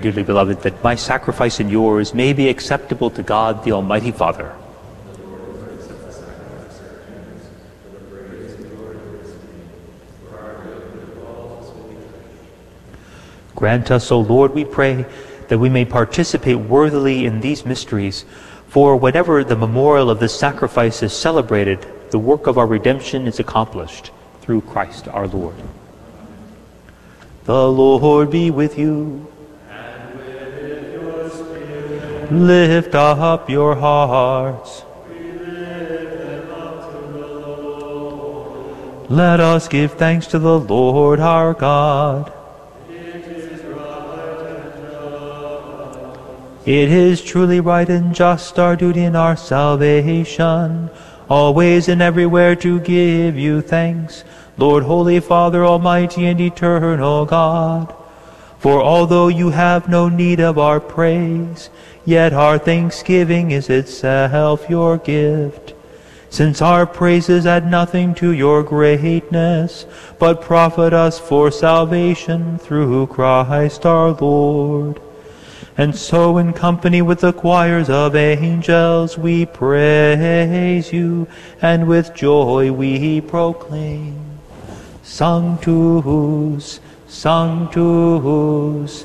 Dearly beloved, that my sacrifice and yours may be acceptable to God the Almighty Father. Grant us, O Lord, we pray, that we may participate worthily in these mysteries. For whenever the memorial of this sacrifice is celebrated, the work of our redemption is accomplished through Christ our Lord. The Lord be with you. Lift up your hearts. Let us give thanks to the Lord our God. It is truly right and just, our duty and our salvation, always and everywhere to give you thanks, Lord, Holy Father, Almighty and Eternal God. For although you have no need of our praise, yet our thanksgiving is itself your gift. Since our praises add nothing to your greatness, but profit us for salvation through Christ our Lord. And so, in company with the choirs of angels, we praise you, and with joy we proclaim. Sanctus, Sanctus,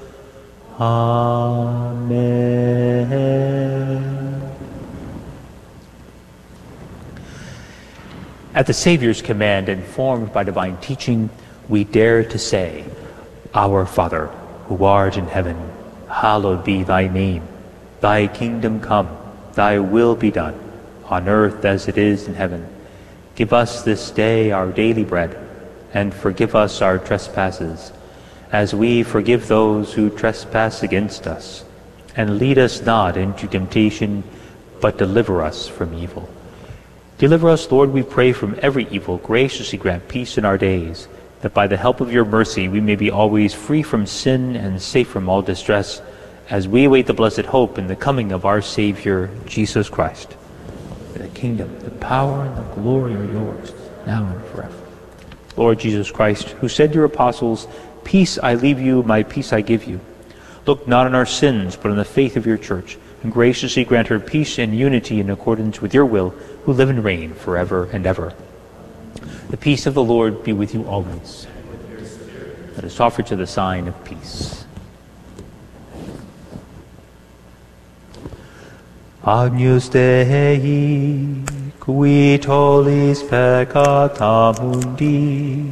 Amen. At the Savior's command, informed by divine teaching, we dare to say, Our Father, who art in heaven, hallowed be thy name. Thy kingdom come, thy will be done, on earth as it is in heaven. Give us this day our daily bread, and forgive us our trespasses, as we forgive those who trespass against us. And lead us not into temptation, but deliver us from evil. Deliver us, Lord, we pray, from every evil. Graciously grant peace in our days, that by the help of your mercy we may be always free from sin and safe from all distress, as we await the blessed hope and the coming of our Savior, Jesus Christ. The kingdom, the power, and the glory are yours, now and forever. Lord Jesus Christ, who said to your apostles, Peace I leave you, my peace I give you. Look not on our sins, but on the faith of your church, and graciously grant her peace and unity in accordance with your will, who live and reign forever and ever. The peace of the Lord be with you always. Let us offer to the sign of peace. Agnus Dei, qui tollis peccata mundi,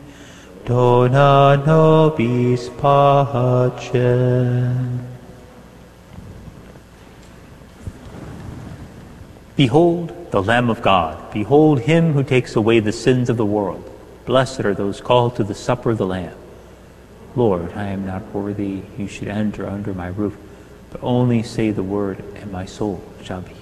dona nobis pacem. Behold the Lamb of God. Behold him who takes away the sins of the world. Blessed are those called to the supper of the Lamb. Lord, I am not worthy you should enter under my roof, but only say the word, and my soul shall be healed.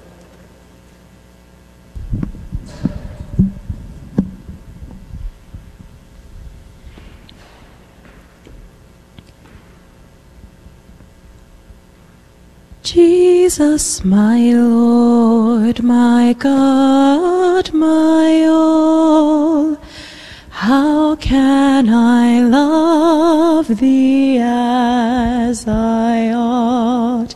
Jesus, my Lord, my God, my all. How can I love thee as I ought?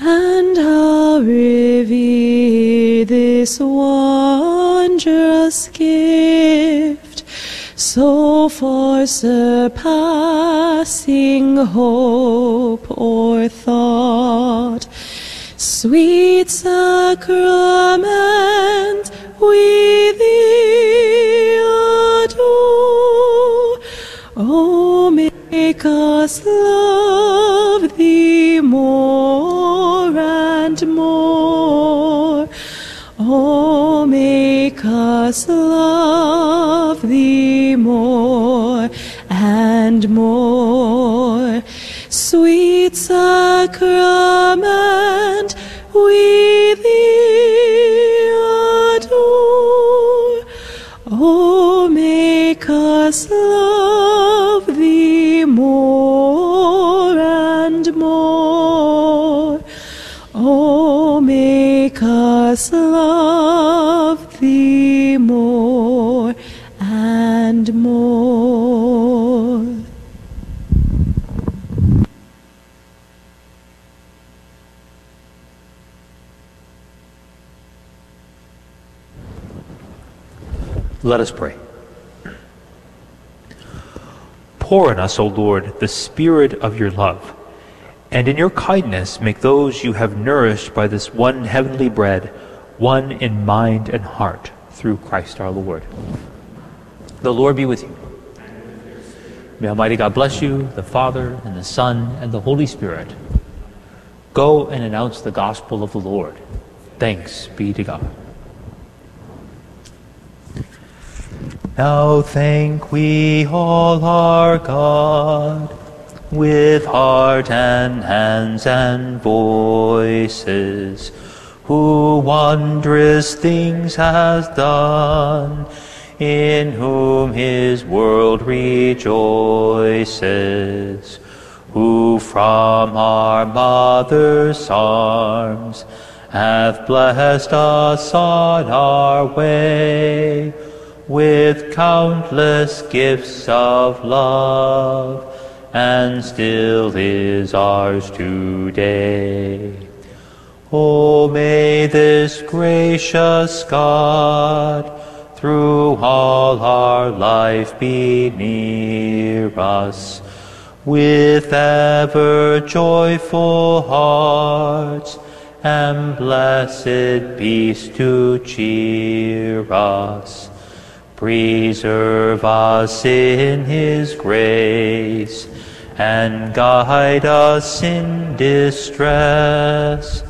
And how revere this wondrous gift, so far surpassing hope or thought? Sweet sacrament, we thee adore. Oh, make us love thee more and more. Oh, make us love thee more and more. Sweet sacrament, we thee. Oh, make us love thee more and more. Oh, make us love thee more and more. Let us pray. Pour in us, O Lord, the spirit of your love, and in your kindness make those you have nourished by this one heavenly bread one in mind and heart through Christ our Lord. The Lord be with you. May Almighty God bless you, the Father, and the Son, and the Holy Spirit. Go and announce the gospel of the Lord. Thanks be to God. Now thank we all our God with heart and hands and voices, who wondrous things has done, in whom his world rejoices, who from our mother's arms hath blessed us on our way with countless gifts of love, and still is ours today. Oh, may this gracious God through all our life be near us, with ever joyful hearts and blessed peace to cheer us. Preserve us in His grace and guide us in distress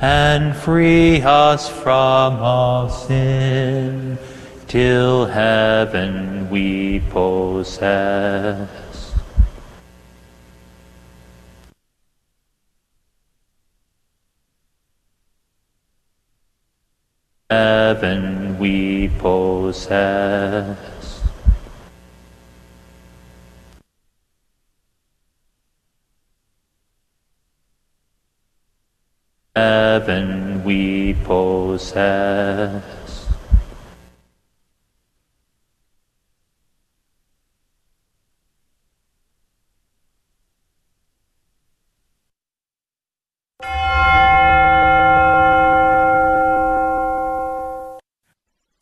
and free us from all sin till heaven we possess. Heaven we possess. Heaven we possess.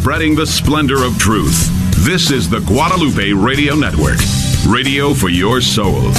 Spreading the splendor of truth. This is the Guadalupe Radio Network, radio for your soul.